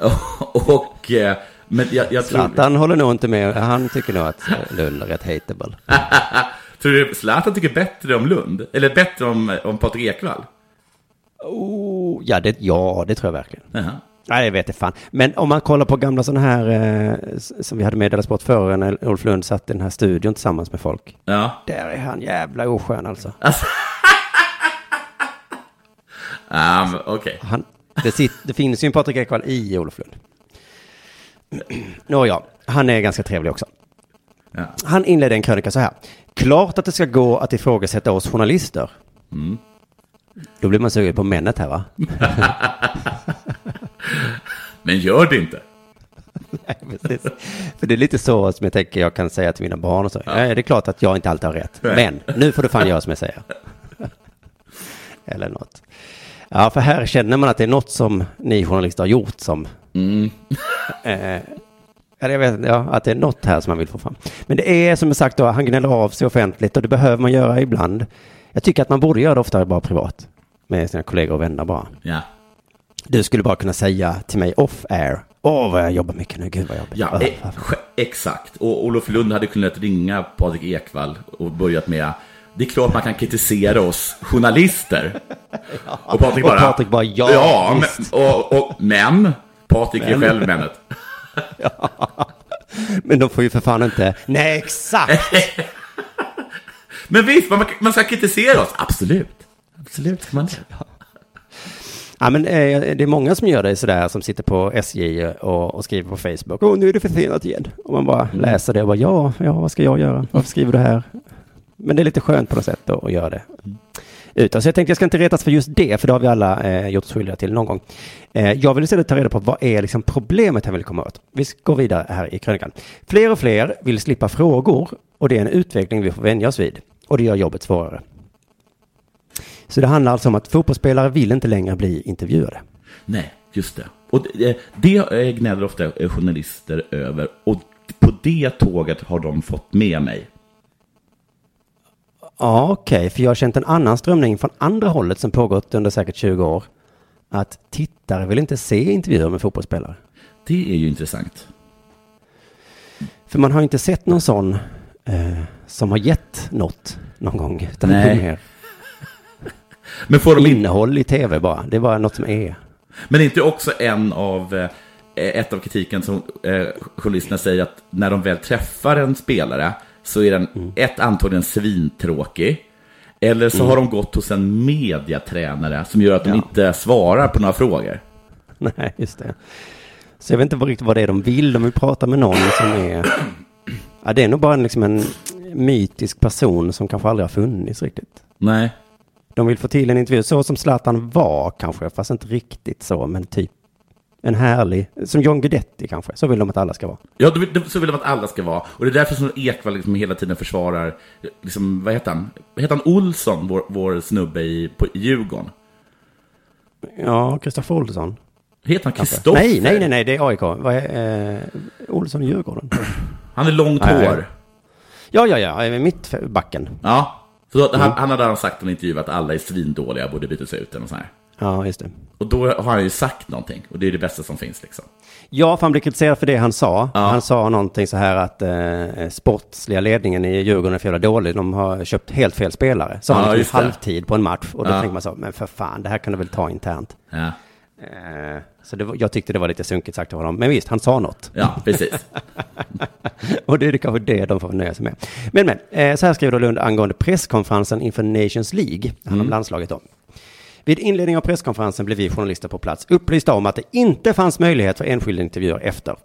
och, eh, men jag, jag tror... Zlatan håller nog inte med. Han tycker nog att Lund är rätt hateable. tror du Zlatan tycker bättre om Lund? Eller bättre om, om Patrik Ekwall? Oh, ja, det, ja, det tror jag verkligen. Jaha. Nej, jag vet inte fan. Men om man kollar på gamla sådana här eh, som vi hade med Della Sport förr när Ulf Lund satt i den här studion tillsammans med folk. Ja. Där är han jävla oskön alltså. alltså. um, Okej. Okay. Det, det finns ju en Patrik Ekwall i Olof Lund. Nåja, han är ganska trevlig också. Ja. Han inledde en krönika så här. Klart att det ska gå att ifrågasätta oss journalister. Mm. Då blir man sugen på männet här va? Men gör det inte. Nej, precis. För det är lite så som jag tänker jag kan säga till mina barn och så. Ja. det är klart att jag inte alltid har rätt. Nej. Men nu får du fan göra som jag säger. Eller något. Ja, för här känner man att det är något som ni journalister har gjort som... Mm. eh, jag vet ja, att det är något här som man vill få fram. Men det är som sagt då, han gnäller av sig offentligt och det behöver man göra ibland. Jag tycker att man borde göra det oftare bara privat. Med sina kollegor och vänner bara. Ja. Du skulle bara kunna säga till mig off air. Åh, vad jag jobbar mycket nu. Gud vad jobbar. Ja, e exakt. Och Olof Lund hade kunnat ringa Patrik Ekwall och börjat med det är klart man kan kritisera oss journalister. ja, och Patrik bara, och Patrik bara ja, ja men, och, och, men Patrik är själv männet. ja. Men de får ju för fan inte, nej exakt. men visst, man, man ska kritisera oss, absolut. Absolut ska man ja. Ja, men eh, det är många som gör det sådär, som sitter på SJ och, och skriver på Facebook. Åh, nu är det försenat igen. Och man bara mm. läser det och bara, ja, ja, vad ska jag göra? Varför skriver du här? Men det är lite skönt på något sätt då, att göra det. Utan, så alltså jag tänkte jag ska inte retas för just det, för det har vi alla eh, gjort oss skyldiga till någon gång. Eh, jag vill istället ta reda på vad är liksom problemet han vill komma åt. Vi går vidare här i krönikan. Fler och fler vill slippa frågor och det är en utveckling vi får vänja oss vid. Och det gör jobbet svårare. Så det handlar alltså om att fotbollsspelare vill inte längre bli intervjuade. Nej, just det. Och eh, det, det gnäller ofta eh, journalister över. Och på det tåget har de fått med mig. Ja, okej, okay, för jag har känt en annan strömning från andra hållet som pågått under säkert 20 år. Att tittare vill inte se intervjuer med fotbollsspelare. Det är ju intressant. För man har inte sett någon sån eh, som har gett något någon gång. Utan Nej. Mer Men får de innehåll i tv bara. Det är bara något som är. Men inte också en av eh, ett av kritiken som eh, journalisterna säger att när de väl träffar en spelare så är den mm. ett antagligen svintråkig. Eller så mm. har de gått hos en mediatränare som gör att de ja. inte svarar på några frågor. Nej, just det. Så jag vet inte riktigt vad det är de vill. De vill prata med någon som är... Ja, det är nog bara en, liksom en mytisk person som kanske aldrig har funnits riktigt. Nej. De vill få till en intervju så som Zlatan var kanske, fast inte riktigt så, men typ en härlig, som John Guidetti kanske, så vill de att alla ska vara. Ja, så vill de att alla ska vara. Och det är därför som Ekvall liksom hela tiden försvarar, liksom, vad heter han? Heter han Olsson, vår, vår snubbe i, på, i Djurgården? Ja, Kristoffer Olsson. Heter han Kristoffer? Nej, nej, nej, nej, det är AIK. Vad är, eh, Olsson i Djurgården. Han är långt nej. hår. Ja, ja, ja, mittbacken. Ja, så mm. han, han hade sagt i en intervju att alla är svindåliga och borde bytas ut eller så här. Ja, just det. Och då har han ju sagt någonting, och det är det bästa som finns liksom. Ja, för han blev kritiserad för det han sa. Ja. Han sa någonting så här att eh, sportsliga ledningen i Djurgården är för jävla dålig. De har köpt helt fel spelare. Så ja, han liksom halvtid på en match. Och då ja. tänker man så, men för fan, det här kan du väl ta internt. Ja. Eh, så var, jag tyckte det var lite sunkigt sagt av honom. Men visst, han sa något. Ja, precis. och det är kanske det de får nöja sig med. Men, men, eh, så här skriver då Lund angående presskonferensen inför Nations League. Han mm. om landslaget då. Vid inledning av presskonferensen blev vi journalister på plats upplysta om att det inte fanns möjlighet för enskilda intervjuer efter.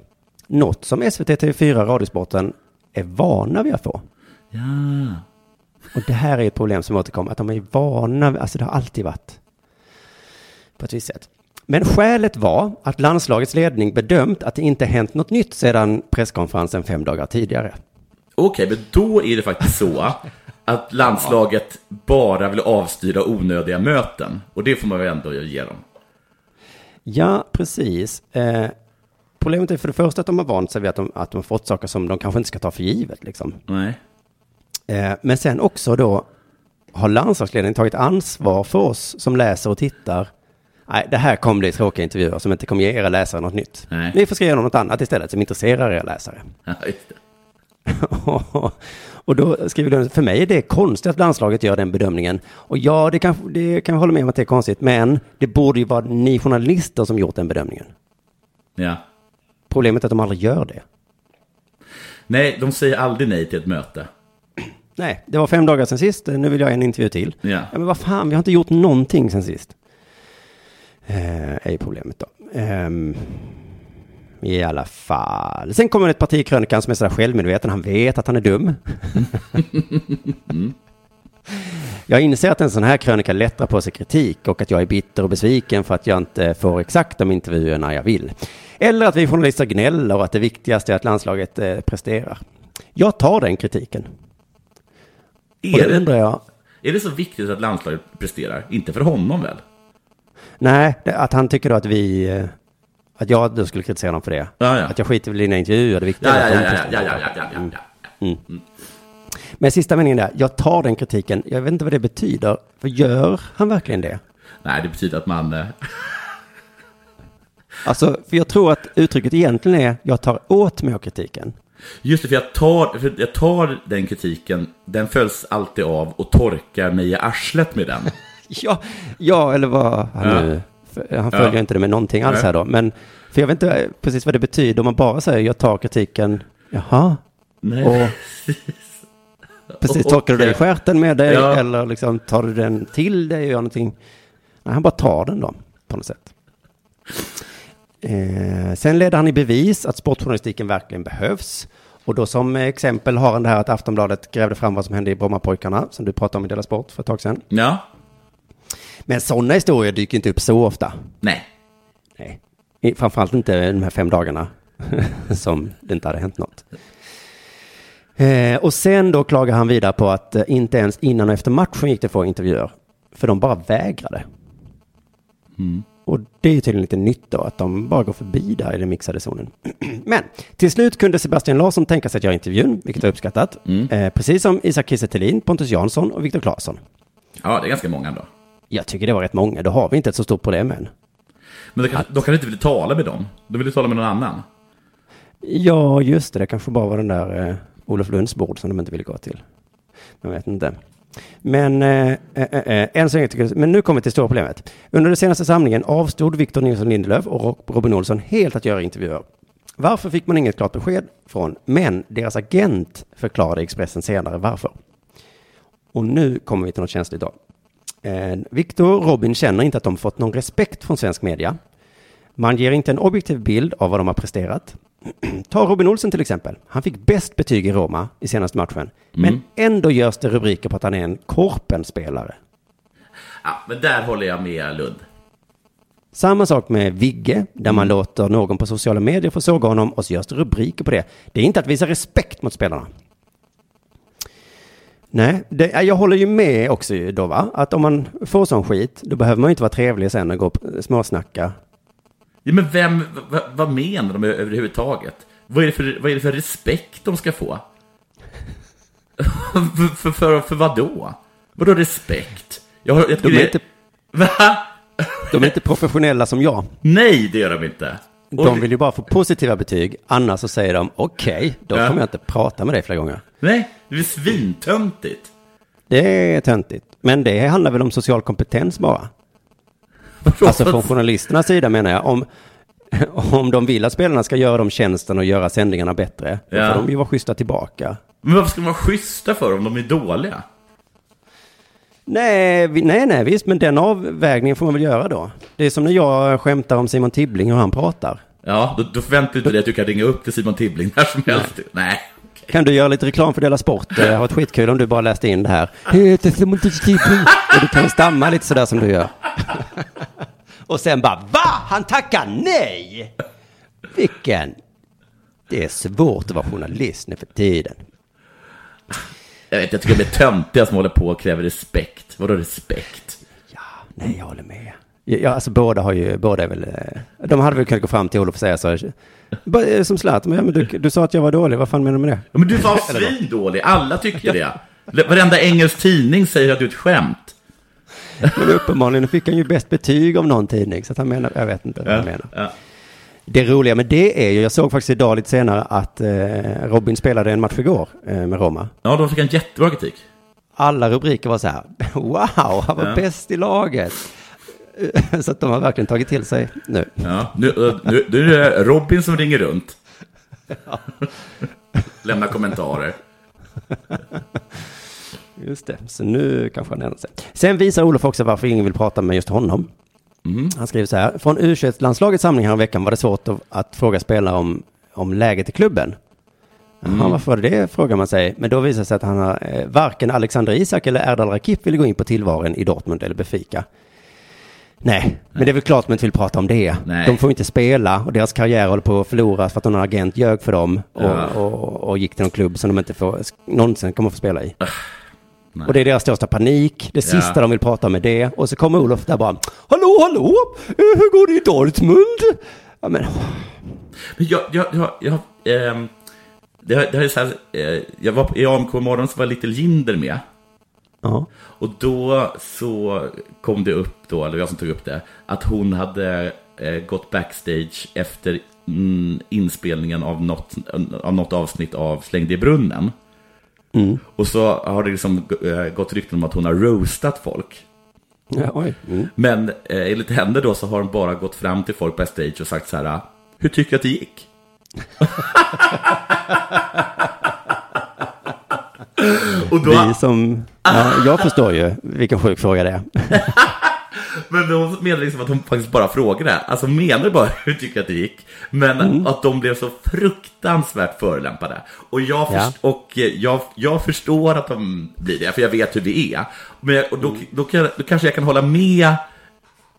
Något som SVT TV4 Radiosporten är vana vid att få. Ja. Och det här är ett problem som återkommer, att de är vana, alltså det har alltid varit på ett visst sätt. Men skälet var att landslagets ledning bedömt att det inte hänt något nytt sedan presskonferensen fem dagar tidigare. Okej, men då är det faktiskt så att landslaget bara vill avstyra onödiga möten. Och det får man väl ändå ge dem. Ja, precis. Eh, problemet är för det första att de har vant sig vid att de, att de har fått saker som de kanske inte ska ta för givet. Liksom. Nej. Eh, men sen också då har landslagsledningen tagit ansvar för oss som läser och tittar. Nej, det här kommer bli tråkiga intervjuer som inte kommer ge era läsare något nytt. Nej. Ni får skriva något annat istället som intresserar era läsare. Ja, just det. och då skriver de, för mig är det konstigt att landslaget gör den bedömningen. Och ja, det kan, det kan jag hålla med om att det är konstigt, men det borde ju vara ni journalister som gjort den bedömningen. Ja. Problemet är att de aldrig gör det. Nej, de säger aldrig nej till ett möte. Nej, det var fem dagar sedan sist, nu vill jag ha en intervju till. Ja. Ja, men vad fan, vi har inte gjort någonting sen sist. Eh, är ju problemet då. Ehm, I alla fall. Sen kommer ett parti i krönikan som är sådär självmedveten. Han vet att han är dum. Jag inser att en sån här krönika lättar på sig kritik och att jag är bitter och besviken för att jag inte får exakt de intervjuerna jag vill. Eller att vi journalister gnäller och att det viktigaste är att landslaget eh, presterar. Jag tar den kritiken. Och Är då det, undrar jag, är det så viktigt att landslaget presterar? Inte för honom väl? nej, att han tycker då att vi, eh, att jag då skulle kritisera honom för det. Ja, ja. Att jag skiter väl i dina intervjuer, det viktiga Ja, är ja, att ja, de ja, presterar. ja, ja. Mm. Men sista meningen där, jag tar den kritiken, jag vet inte vad det betyder, för gör han verkligen det? Nej, det betyder att man... eh, Alltså, för jag tror att uttrycket egentligen är, jag tar åt mig av kritiken. Just det, för jag tar, för jag tar den kritiken, den följs alltid av och torkar mig i arslet med den. Ja, ja eller vad han nu, han följer Ja. inte det med någonting alls Nej. här då, men för jag vet inte precis vad det betyder om man bara säger, jag tar kritiken, jaha, Nej. och precis, torkar du dig i stjärten med dig, Ja. eller liksom tar du den till dig och gör någonting? Nej, han bara tar den då, på något sätt. Eh, sen ledde han i bevis att sportjournalistiken verkligen behövs. Och då som exempel har han det här att Aftonbladet grävde fram vad som hände i Brommapojkarna, som du pratade om i Dela Sport för ett tag sedan. Ja. Men sådana historier dyker inte upp så ofta. Nej. Nej. Framförallt inte de här fem dagarna som det inte hade hänt något. Eh, och sen då klagar han vidare på att eh, inte ens innan och efter matchen gick det få intervjuer. För de bara vägrade. Mm. Och det är tydligen lite nytt då, att de bara går förbi där i den mixade zonen. Men till slut kunde Sebastian Larsson tänka sig att göra intervjun, vilket var uppskattat. Eh, precis som Isak Kiese Pontus Jansson och Viktor Claesson. Ja, det är ganska många då. Jag tycker det var rätt många, då har vi inte ett så stort problem än. Men kan, de kan inte vilja tala med dem. De vill ju tala med någon annan. Ja, just det. Det kanske bara var den där eh, Olof Lunds bord som de inte ville gå till. Jag vet inte. Men, eh, eh, eh, än så länge tycker men nu kommer vi till stora problemet. Under den senaste samlingen avstod Victor Nilsson Lindelöf och Ro- Robin Olsson helt att göra intervjuer. Varför fick man inget klart besked från, men deras agent förklarade Expressen senare varför. Och nu kommer vi till något känsligt då. Eh, Victor och Robin känner inte att de fått någon respekt från svensk media. Man ger inte en objektiv bild av vad de har presterat. Ta Robin Olsen till exempel. Han fick bäst betyg i Roma i senaste matchen. Men Mm. ändå görs det rubriker på att han är en korpenspelare. Ja, men där håller jag med Lund. Samma sak med Vigge, där man låter någon på sociala medier få såga honom och så görs det rubriker på det. Det är inte att visa respekt mot spelarna. Nej, det, jag håller ju med också då va, att om man får sån skit, då behöver man ju inte vara trevlig sen och gå och småsnacka. Ja, men vem, vad, vad menar de överhuvudtaget? Vad är, det för, vad är det för respekt de ska få? för, för, för, för vad då? Vadå respekt? Jag, jag De är det- inte- Va? De är inte professionella som jag. Nej, det gör de inte. De vill ju bara få positiva betyg, annars så säger de okej, då Ja. kommer jag inte prata med dig flera gånger. Nej, det är svintöntigt. Det är töntigt. Men det handlar väl om social kompetens bara. Alltså från journalisternas sida menar jag. Om, om de vill att spelarna ska göra de tjänsten och göra sändningarna bättre, då Ja. får de ju vara schyssta tillbaka. Men varför ska de vara schyssta för om de är dåliga? Nej, vi, nej, nej, visst, men den avvägningen får man väl göra då. Det är som när jag skämtar om Simon Tibbling och han pratar. Ja, då, då förväntar du inte dig att du kan ringa upp till Simon Tibbling när som helst. Nej, Kan du göra lite reklam för Dela Sport? Det har varit skitkul om du bara läste in det här. Heter Och du kan stamma lite sådär som du gör. Och sen bara, va? Han tackar nej! Vilken? Det är svårt att vara journalist nu för tiden. Jag vet, jag tycker det är töntiga som håller på och kräver respekt. Vadå respekt? Nej, jag håller med. Ja, alltså båda har ju, båda är väl, eh, de hade väl kunnat gå fram till Olof och säga så, eh, som Zlatan, men, ja, men du, du sa att jag var dålig, vad fan menar du med det? Ja, men du då? svindålig, alla tycker det. Varenda engelsk tidning säger att du är ett skämt. Men uppenbarligen fick han ju bäst betyg av någon tidning, så att han menar, jag vet inte vad han menar. Ja. Det roliga med det är ju, jag såg faktiskt idag lite senare att eh, Robin spelade en match igår med Roma. ja, de fick en jättebra kritik. Alla rubriker var så här, wow, han var Ja. bäst i laget. Så att de har verkligen tagit till sig nu. Ja, nu, nu, nu är det Robin som ringer runt. Lämna kommentarer. Just det, så nu kanske han ändrar sig. Sen visar Olof också varför ingen vill prata med just honom. Han skriver så här, från u landslagets samling här veckan var det svårt att, att fråga spelare om, om läget i klubben. Mm. Ja, varför var det det, frågar man sig. Men då visar det sig att han har, eh, varken Alexander Isak eller Erdal Rakip ville gå in på tillvaron i Dortmund eller Benfica. Nej, men det är väl klart man inte vill prata om det. Nej. De får inte spela och deras karriär håller på att förloras för att någon agent ljög för dem och, Ja. och, och gick till någon klubb som de inte får, någonsin kommer få spela i. nej. Och det är deras största panik. Det Ja. sista de vill prata om är det. Och så kommer Olof där bara, hallå, hallå, Eh, hur går det i Dortmund? Ja, men, Men jag, jag, jag, jag, ehm, det, har- det har är så här, eh, jag var på, i AMK morgon så var Little Jinder med. Ja. Och då så kom det upp då, eller jag som tog upp det, att hon hade eh, gått backstage efter mm, inspelningen av något, av något avsnitt av Släng det i brunnen. Mm. Och så har det liksom eh, gått rykten om att hon har roastat folk. ja. Mm. Men eh, enligt henne då så har hon bara gått fram till folk backstage och sagt så här, hur tycker du att det gick? då, Vi som, ja, jag förstår ju vilken sjuk fråga det är. Men hon menar liksom att hon faktiskt bara frågade. Alltså menar bara hur tycker att det gick. Men Mm. att de blev så fruktansvärt förolämpade. Och, jag, Ja. först, och eh, jag, jag förstår att de blir det, för jag vet hur det är. Men jag, och då, då, kan, då kanske jag kan hålla med.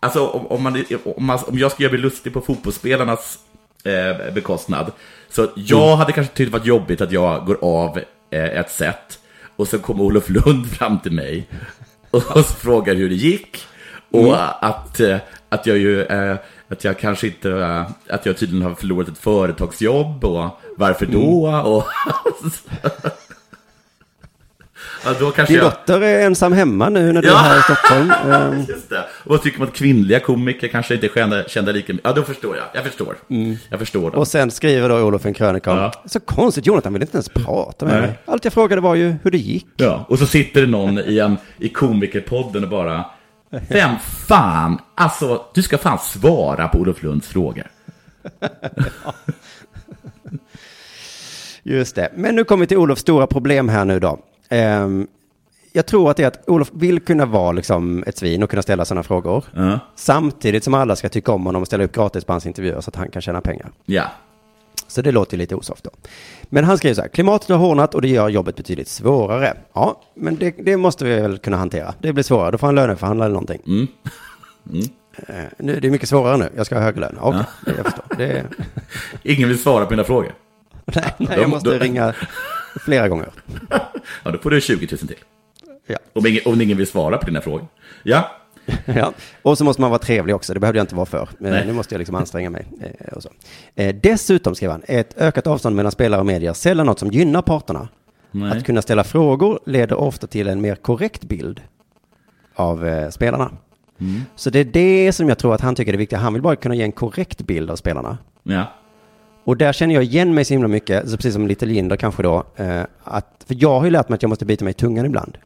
Alltså om, om, man, om, man, om jag ska göra mig lustig på fotbollsspelarnas eh, bekostnad. Så jag Mm. hade kanske tyckt det varit jobbigt att jag går av eh, ett sätt. Och så kommer Olof Lund fram till mig. Och så frågar hur det gick. Och Mm. att, eh, att jag ju, eh, att jag kanske inte, eh, att jag tydligen har förlorat ett företagsjobb och varför då? Mm. Och, ja, Din jag, dotter är ensam hemma nu när du Ja. är här i Stockholm. Ehm, just det. Och vad tycker man att kvinnliga komiker kanske inte kände, kände lika mycket? Ja, då förstår jag. Jag förstår. Jag förstår dem. Mm. Och sen skriver då Olof en krönika om, Ja. så konstigt, Jonathan ville inte ens prata med Nej. mig. Allt jag frågade var ju hur det gick. Ja, och så sitter det någon i, en, i komikerpodden och bara Vem fan, alltså du ska fan svara på Olof Lunds frågor. Just det. Men nu kommer vi till Olofs stora problem här nu då. Ehm, jag tror att det är att Olof vill kunna vara liksom ett svin och kunna ställa sådana frågor. Ja. Samtidigt som alla ska tycka om honom och ställa upp gratis på hans intervjuer så att han kan tjäna pengar. Ja. Så det låter lite osoft då. Men han skriver så här, klimatet har hårdnat och det gör jobbet betydligt svårare. Ja, men det, det måste vi väl kunna hantera. Det blir svårare, då får han löneförhandla eller någonting. Mm. Eh, nu, det är mycket svårare nu, jag ska ha högre lön. Okej, det jag förstår. Det, Ingen vill svara på mina frågor. nej, nej, jag måste ringa flera gånger. Ja, då får du 20 000 till. Ja. Om ingen, om ingen vill svara på dina frågor. Ja. Ja. Och så måste man vara trevlig också, det behövde jag inte vara för. Men Nej. nu måste jag liksom anstränga mig. Eh, och så. Eh, dessutom, skriver han, ett ökat avstånd mellan spelare och medier sällan något som gynnar parterna. Nej. Att kunna ställa frågor leder ofta till en mer korrekt bild av eh, spelarna. Mm. Så det är det som jag tror att han tycker är viktigt. Han vill bara kunna ge en korrekt bild av spelarna. Ja. Och där känner jag igen mig så himla mycket, så precis som Little Jinder kanske då, eh, att, för jag har ju lärt mig att jag måste bita mig i tungan ibland.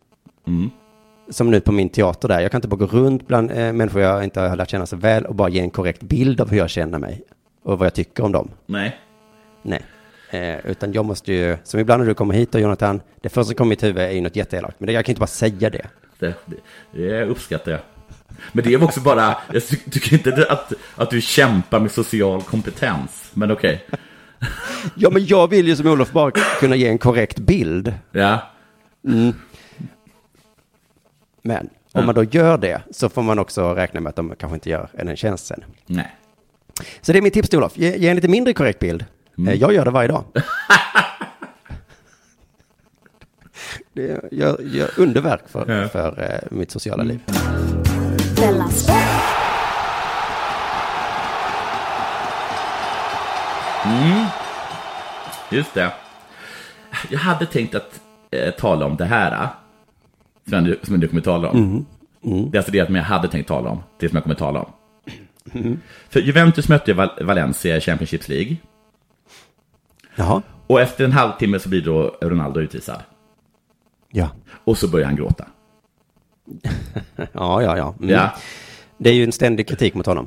Mm. Som nu på min teater där, jag kan inte bara gå runt bland eh, människor jag inte har lärt känna så väl och bara ge en korrekt bild av hur jag känner mig och vad jag tycker om dem. Nej. Nej. Eh, utan jag måste ju, som ibland när du kommer hit och Jonathan, det första som kommer i mitt huvud är ju något jätteelakt, men det, jag kan inte bara säga det. Det, det, det uppskattar jag. Men det är också bara, jag ty- tycker inte att, att du kämpar med social kompetens. Men okej. Ja, men jag vill ju som Olof bara kunna ge en korrekt bild. Ja. Mm. Men om man då gör det så får man också räkna med att de kanske inte gör en en tjänst sen. Nej. Så det är mitt tips till Olof. Ge, ge en lite mindre korrekt bild. Mm. Eh, Jag gör det varje dag. det gör, gör underverk för, Ja. för eh, mitt sociala liv. Mm. Just det. Jag hade tänkt att eh, tala om det här. eh, Som jag, som nu kommer tala om. Mm. Mm. Det är alltså det som jag hade tänkt tala om. Det som jag kommer tala om. Mm. För Juventus mötte Val- Valencia i Championships League. Jaha. Och efter en halvtimme så blir då Ronaldo utvisad. Ja. Och så börjar han gråta. Ja, ja, ja. Mm. Ja. Det är ju en ständig kritik mot honom.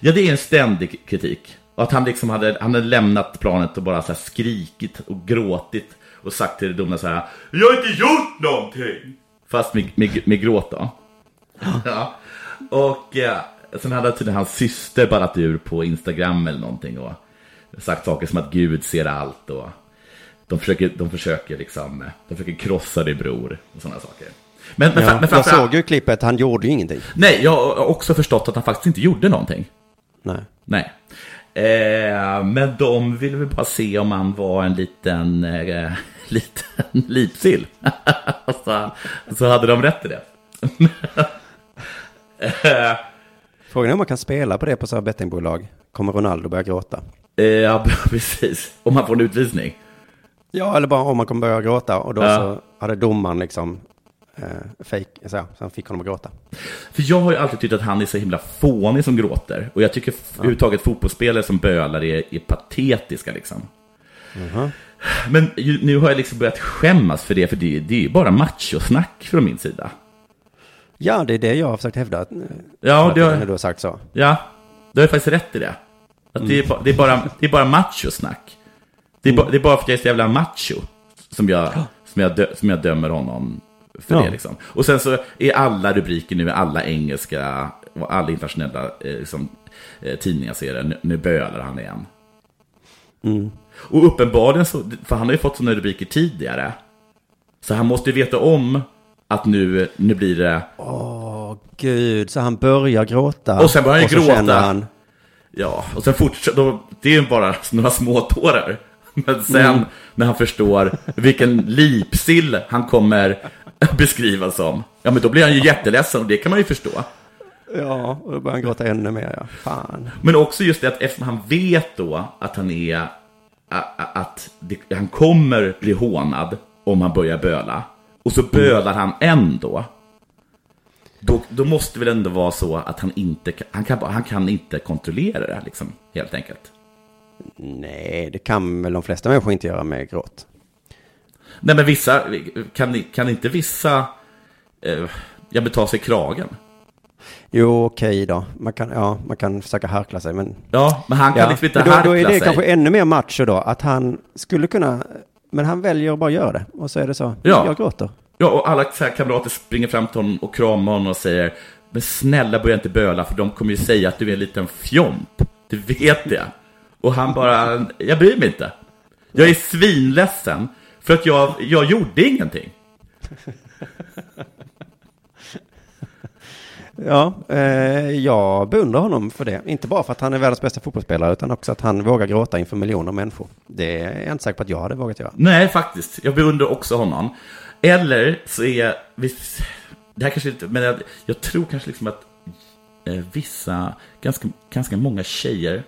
Ja, det är en ständig kritik. Och att han liksom hade, han hade lämnat planet och bara så här skrikit och gråtit och sagt till domarna så här Jag har inte gjort någonting! Fast med, med, med gråt då. Ja. Och eh, sen hade tydligen hans syster ballat ur på Instagram eller någonting och sagt saker som att Gud ser allt och de försöker, de försöker liksom, de försöker krossa din bror och sådana saker. Men, men, Ja, men jag såg ju klippet, han gjorde ju ingenting. Nej, jag har också förstått att han faktiskt inte gjorde någonting. Nej. Nej. Eh, men de ville väl bara se om han var en liten, eh, liten lipsill. så, så hade de rätt i det. eh, Frågan är om man kan spela på det på så här bettingbolag. Kommer Ronaldo börja gråta? eh, ja, precis. Om han får en utvisning. Ja, eller bara om man kommer börja gråta och då Ja. så hade domaren liksom eh, fake, så, så han fick honom att gråta. För jag har ju alltid tyckt att han är så himla fånig som gråter. Och jag tycker överhuvudtaget fotbollsspelare som bölar är, är patetiska liksom. Mhm. Men nu har jag liksom börjat skämmas för det, för det, det är ju bara machosnack från min sida. Ja, det är det jag har försökt hävda. eh, Ja, det har- när du har sagt så. Ja, du har faktiskt rätt i det. Att det, är, ba- det, är bara, det är bara machosnack. Det är, ba, det är bara för att jag är så jävla macho som jag, som jag, dö, som jag dömer honom för Ja. det. Liksom. Och sen så är alla rubriker nu, alla engelska och alla internationella eh, liksom, eh, tidningar ser det, nu, nu bölar han igen. Mm. Och uppenbarligen så, för han har ju fått sådana rubriker tidigare. Så han måste ju veta om att nu, nu blir det... Åh, gud, så han börjar gråta. Och sen börjar han så gråta. Han, Ja, och sen fortsätter, det är ju bara några små tårar. Men sen Mm. när han förstår vilken lipsill han kommer beskrivas som, ja men då blir han ju jätteledsen och det kan man ju förstå. ja, och då börjar han gråta ännu mer. Ja. Fan. Men också just det att eftersom han vet då att han är, att det, han kommer bli hånad om han börjar böla. Och så bölar han ändå. Då, då måste väl ändå vara så att han inte han kan, han kan inte kontrollera det liksom, helt enkelt. Nej, det kan väl de flesta människor inte göra med gråt. Nej men vissa, kan, kan inte vissa, eh, jag ta sig kragen? Jo, okej då. Man kan, ja, man kan försöka harkla sig, men... Ja, men han kan liksom inte Men då, då är harkla det sig. kanske ännu mer macho då, att han skulle kunna... Men han väljer att bara göra det. Och så är det så. Ja. Jag gråter. Ja, och alla kamrater springer fram till honom och kramar honom och säger Men snälla börja inte böla för de kommer ju säga att du är en liten fjomp. Du vet det. Och han bara, jag bryr mig inte. Jag är svinledsen för att jag, jag gjorde ingenting. Ja, eh, jag beundrar honom för det. Inte bara för att han är världens bästa fotbollsspelare, utan också att han vågar gråta inför miljoner människor. Det är jag inte säker på att jag hade vågat göra. Nej, faktiskt. Jag beundrar också honom. Eller så är visst, det här kanske inte, men jag, jag tror kanske liksom att eh, vissa, ganska, ganska många tjejer,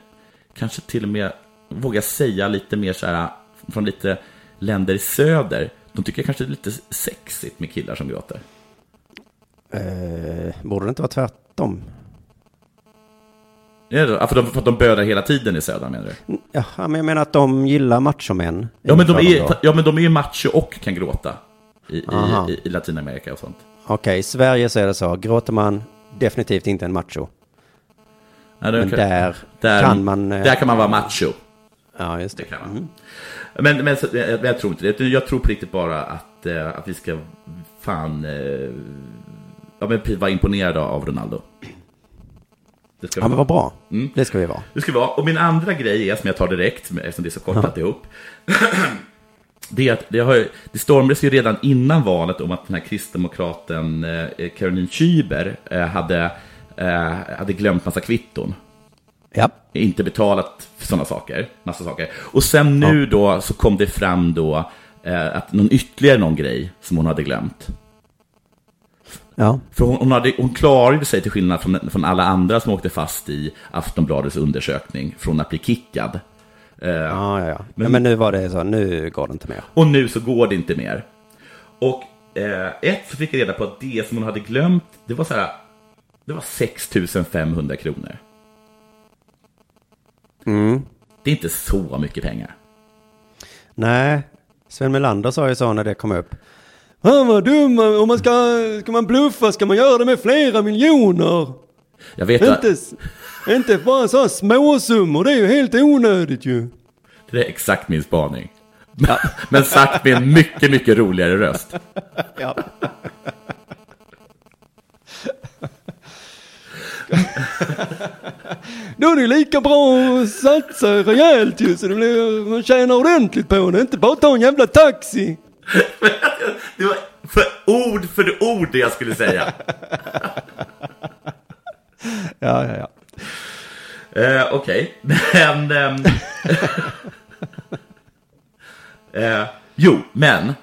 kanske till och med vågar säga lite mer så här, från lite länder i söder, de tycker kanske det är lite sexigt med killar som gråter. Eh, borde det inte vara tvärtom? Ja, för, de, för att de bölar hela tiden i söder menar du? Ja, men jag menar att de gillar machomän. Ja men, de är, då. ja, men de är ju macho och kan gråta i, i, i, Latinamerika och sånt. Okej, i Sverige så är det så. Gråter man, definitivt inte en macho. Ja, Men där, där- kan man... eh, Där kan man vara macho. Ja, just det. Det kan man. Mm. Men, men jag, jag tror inte det. Jag tror på riktigt bara att, eh, att vi ska fan eh, ja, men vara imponerade av Ronaldo. Det ska Ja, men vad bra. Mm. Det ska vi vara. Det ska vara. Och min andra grej är, som jag tar direkt, eftersom det är så kortat ihop. Det, är att det, har, det stormades ju redan innan valet om att den här kristdemokraten eh, Caroline Schüber eh, hade, eh, hade glömt massa kvitton. Ja. Inte betalat för sådana saker, massa saker. Och sen nu då så kom det fram då eh, att någon ytterligare någon grej som hon hade glömt. Ja. För hon, hon, hade, hon klarade sig till skillnad från, från alla andra som åkte fast i Aftonbladets undersökning från att bli kickad. Eh, Ja, ja, ja. Men, men nu var det så, nu går det inte mer. Och nu så går det inte mer. Och eh, ett så fick jag reda på att det som hon hade glömt, det var så här, det var 6 500 kronor. Mm. Det är inte så mycket pengar. Nej, Sven Melander sa ju så när det kom upp. Han var dum, om man ska, ska man bluffa ska man göra det med flera miljoner. Jag vet Inte, att inte bara så här småsummor, det är ju helt onödigt ju. det är exakt min spaning. Men sagt med en mycket, mycket roligare röst. Ja. Då är det lika bra att satsa rejält ju, så det blir, man tjänar ordentligt på det, inte bara ta en jävla taxi. Det var för ord för ord det jag skulle säga. Ja, ja, ja. Eh, Okej, men... ehm, eh, jo, men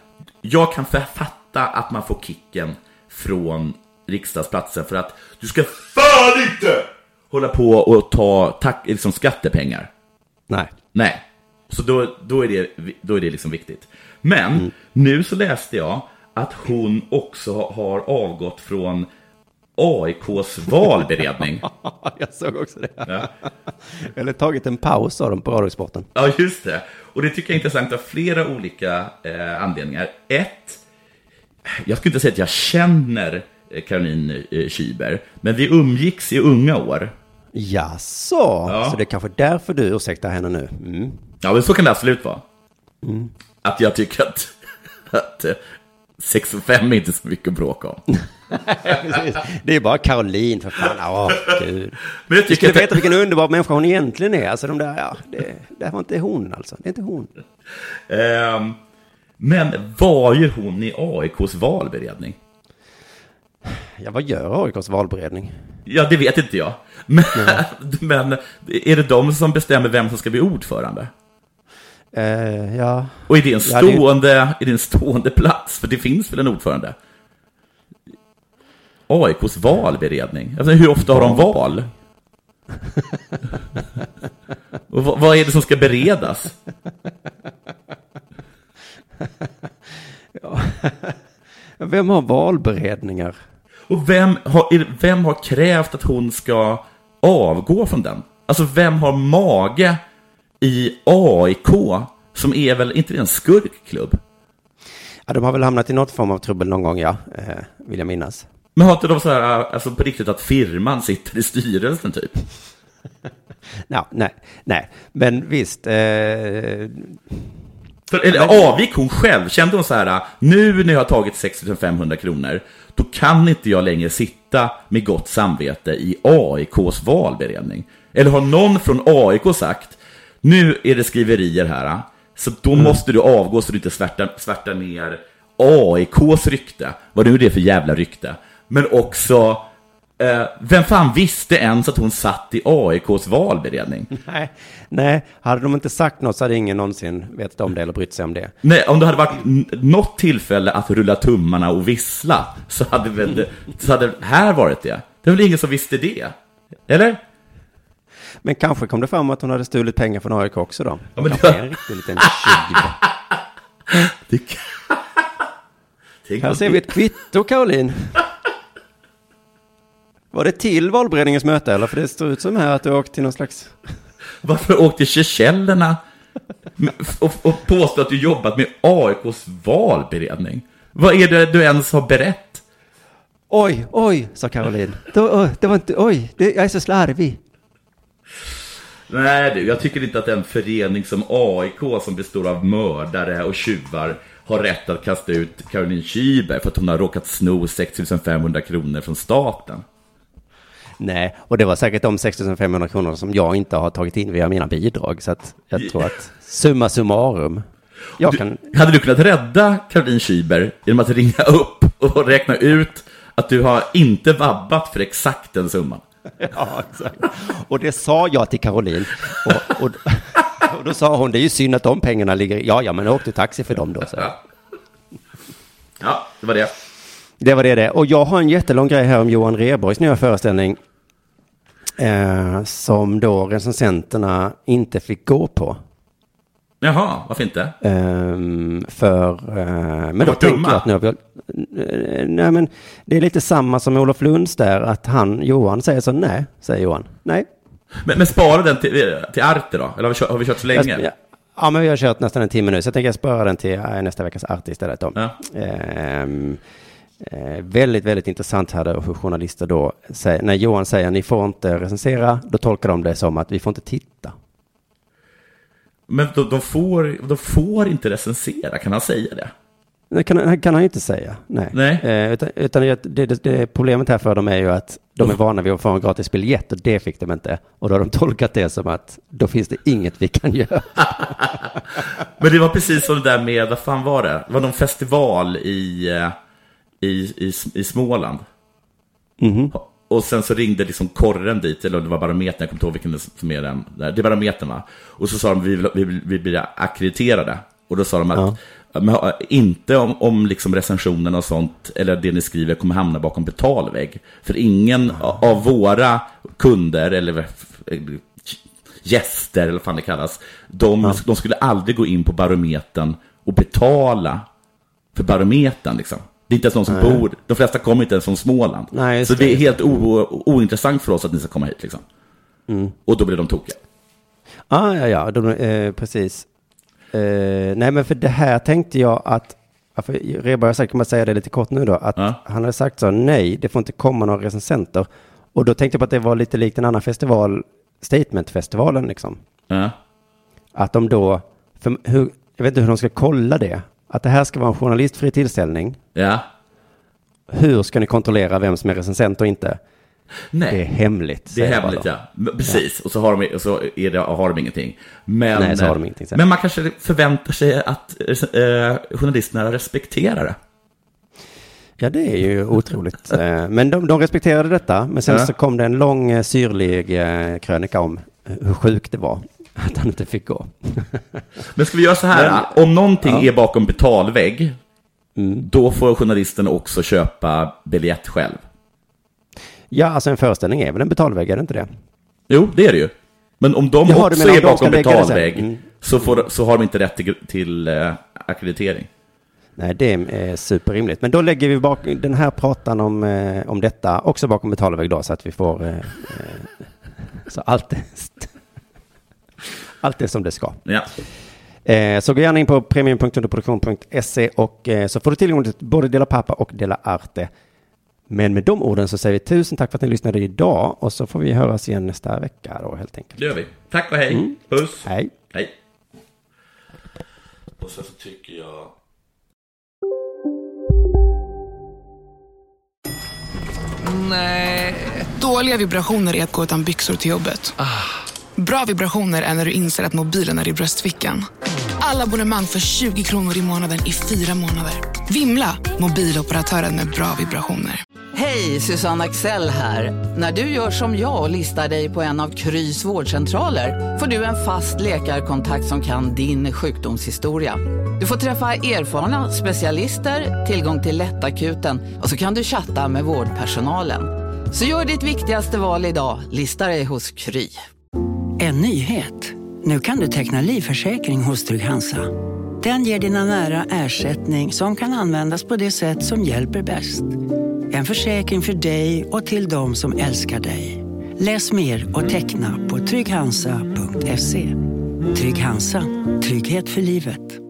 jag kan fatta att man får kicken från riksdagsplatsen för att du ska fan inte hålla på och ta tack, liksom skattepengar. Nej. Nej, så då, då är det, då är det liksom viktigt. Men nu så läste jag att hon också har avgått från AIKs valberedning. Jag såg också det. Ja. Eller tagit en paus av dem på Radiosporten. Ja, just det. Och det tycker jag är intressant av flera olika eh, anledningar. Ett, jag skulle inte säga att jag känner eh, Caroline eh, Schüber, men vi umgicks i unga år. Jaså, Ja. så det är kanske därför du ursäktar henne nu? Mm. Ja, men så kan det absolut vara. Mm. Att jag tycker att, att eh, 6 och 5 är inte så mycket att bråka om. Det är bara Caroline för fan. Åh, gud. Men jag Du tycker skulle att- veta vilken underbar människa hon egentligen är. Alltså de där, ja, det, det var inte hon alltså. Det är inte hon. Ehm, men vad gör hon i AIKs valberedning? Ja, vad gör AIKs valberedning? Ja, det vet inte jag. Men, men är det de som bestämmer vem som ska bli ordförande? Eh, ja. Och är det, en Ja, det stående, är det en stående plats? För det finns väl en ordförande? AIKs valberedning? Alltså, hur ofta har de val? Och vad, vad är det som ska beredas? Vem har valberedningar? Och vem har, vem har krävt att hon ska avgå från den? Alltså, vem har mage i AIK, som är väl inte en skurkklubb? Ja, de har väl hamnat i något form av trubbel någon gång, ja. Eh, vill jag minnas. Men har inte de så här, alltså på riktigt att firman sitter i styrelsen typ? Ja, nej, nej. Men visst. Eh, För, eller avgick hon själv? Kände hon så här, nu när jag har tagit 6 500 kronor, då kan inte jag längre sitta med gott samvete i AIKs valberedning? Eller har någon från AIK sagt, nu är det skriverier här, så då måste du avgå så du inte svärtar, svärtar ner AIKs rykte, vad nu är det för jävla rykte, men också Eh, vem fan visste ens att hon satt i AIKs valberedning? nej, nej, hade de inte sagt något så hade ingen någonsin vetat om det eller brytt sig om det. Nej, om det hade varit något tillfälle att rulla tummarna och vissla så hade väl det, så hade här varit det. Det är väl ingen som visste det? Eller? Men kanske kom det fram att hon hade stulit pengar från AIK också då. Ja, men det- är en riktig liten tjuv. Här ser vi ett kvitto, Caroline. Var det till valberedningens möte eller? För det står ut som här att du åkt till någon slags... Varför åkte Seychellerna och, och påstå att du jobbat med AIKs valberedning? Vad är det du ens har berett? Oj, oj, sa Caroline. Det var, oj, det var inte, oj, det, jag är så slarvig. Nej du, jag tycker inte att en förening som AIK som består av mördare och tjuvar har rätt att kasta ut Caroline Schüber för att hon har råkat sno 6500 kronor från staten. Nej, och det var säkert de 6 500 kronor som jag inte har tagit in via mina bidrag. Så att jag tror att summa summarum. Jag kan... Hade du kunnat rädda Caroline Schüber genom att ringa upp och räkna ut att du har inte vabbat för exakt den summan? Ja, exakt. Och det sa jag till Caroline. Och, och, och då sa hon, det är ju synd att de pengarna ligger... Ja, ja, men jag åkte taxi för dem då. Så. Ja, det var det. Det var det det. Och jag har en jättelång grej här om Johan Rheborgs nya föreställning. Eh, som då recensenterna inte fick gå på. Jaha, varför inte? Ehm, för, eh, men då tänker jag att nu har vi, eh, nej men det är lite samma som Olof Lunds där, att han, Johan säger så, nej, säger Johan, nej. Men, men spara den till, till Arte då? Eller har vi kört, har vi kört så länge? Jag- ja, Ja, men vi har kört nästan en timme nu, så jag tänker spara den till eh, nästa veckas art istället. Då. Ja. Ehm, eh, väldigt, väldigt intressant här då hur journalister då säger, när Johan säger ni får inte recensera, då tolkar de det som att vi får inte titta. Men de, de, får, de får inte recensera, kan han säga det? Det kan, kan han inte säga. Nej. Nej. Eh, utan utan det, det, det problemet här för dem är ju att de är vana vid att få en gratis biljett och det fick de inte. Och då har de tolkat det som att då finns det inget vi kan göra. Men det var precis som det där med, vad fan var det? Det var någon festival i, eh, i, i, i Småland. Mhm. Och sen så ringde liksom korren dit, eller det var barometern, jag kommer inte ihåg vilken som är den. där. Det är barometern va? Och så sa de, vi, vill, vi, vill, vi blir akkrediterade. Och då sa de att, äh, inte om, om liksom recensionen och sånt, eller det ni skriver, kommer hamna bakom betalvägg. För ingen av våra kunder, eller gäster, eller vad fan det kallas, de, de skulle aldrig gå in på barometern och betala för barometern liksom. Det är inte ens någon som Nej. bor, de flesta kommer inte ens från Småland. Nej, så det är helt ointressant för oss att ni ska komma hit liksom. Mm. Och då blir de tokiga. Ah, ja, ja, de, eh, precis. Eh, nej, men för det här tänkte jag att, för har sagt, kan man säga det lite kort nu då, att han hade sagt så, nej, det får inte komma några recensenter. Och då tänkte jag på att det var lite likt en annan festival, Statementfestivalen liksom. Ja. Att de då, för hur, jag vet inte hur de ska kolla det, att det här ska vara en journalistfri tillställning. Ja. Hur ska ni kontrollera vem som är recensent och inte? Nej. Det är hemligt. Det är hemligt ja. Precis, och så har de, så är det, har de ingenting. Men, Nej, så har de ingenting, så. men man kanske förväntar sig att eh, journalisterna respekterar det. Ja, det är ju otroligt. Eh, Men de, de respekterade detta, men sen Ja. så kom det en lång eh, syrlig eh, krönika om hur sjukt det var att han inte fick gå. Men ska vi göra så här, Men- om någonting Ja. Mm. är bakom betalvägg, då får journalisten också köpa biljett själv. Ja, alltså en föreställning är väl en betalvägg, är det inte det? Jo, det är det ju. Men om de Jaha, också är bakom betalvägg, Mm. så, får, så har de inte rätt till, till eh, akkreditering. Nej, det är superrimligt. Men då lägger vi bak den här pratan om, eh, om detta också bakom betalvägg då, så att vi får... Eh, eh, så allt allt är som det ska. Ja. Eh, så gå gärna in på premium.underproduktion.se och eh, så får du tillgång till både Dela Pappa och Dela Arte. Men med de orden så säger vi tusen tack för att ni lyssnade idag och så får vi höras igen nästa vecka då helt enkelt. Det gör vi. Tack och hej. Mm. Puss. Hej. Hej. Och sen så tycker jag... Nej. Dåliga vibrationer är att gå utan byxor till jobbet. Bra vibrationer är när du inser att mobilen är i bröstfickan. Alla abonnemang för 20 kronor i månaden i fyra månader. Vimla! Mobiloperatören med bra vibrationer. Hej, Susanne Axel här. När du gör som jag och listar dig på en av Krys vårdcentraler får du en fast läkarkontakt som kan din sjukdomshistoria. Du får träffa erfarna specialister, tillgång till lättakuten och så kan du chatta med vårdpersonalen. Så gör ditt viktigaste val idag, lista dig hos Kry. En nyhet. Nu kan du teckna livförsäkring hos Trygg-Hansa. Den ger dina nära ersättning som kan användas på det sätt som hjälper bäst. En försäkring för dig och till de som älskar dig. Läs mer och teckna på trygghansa.se. Trygg Hansa. Trygghet för livet.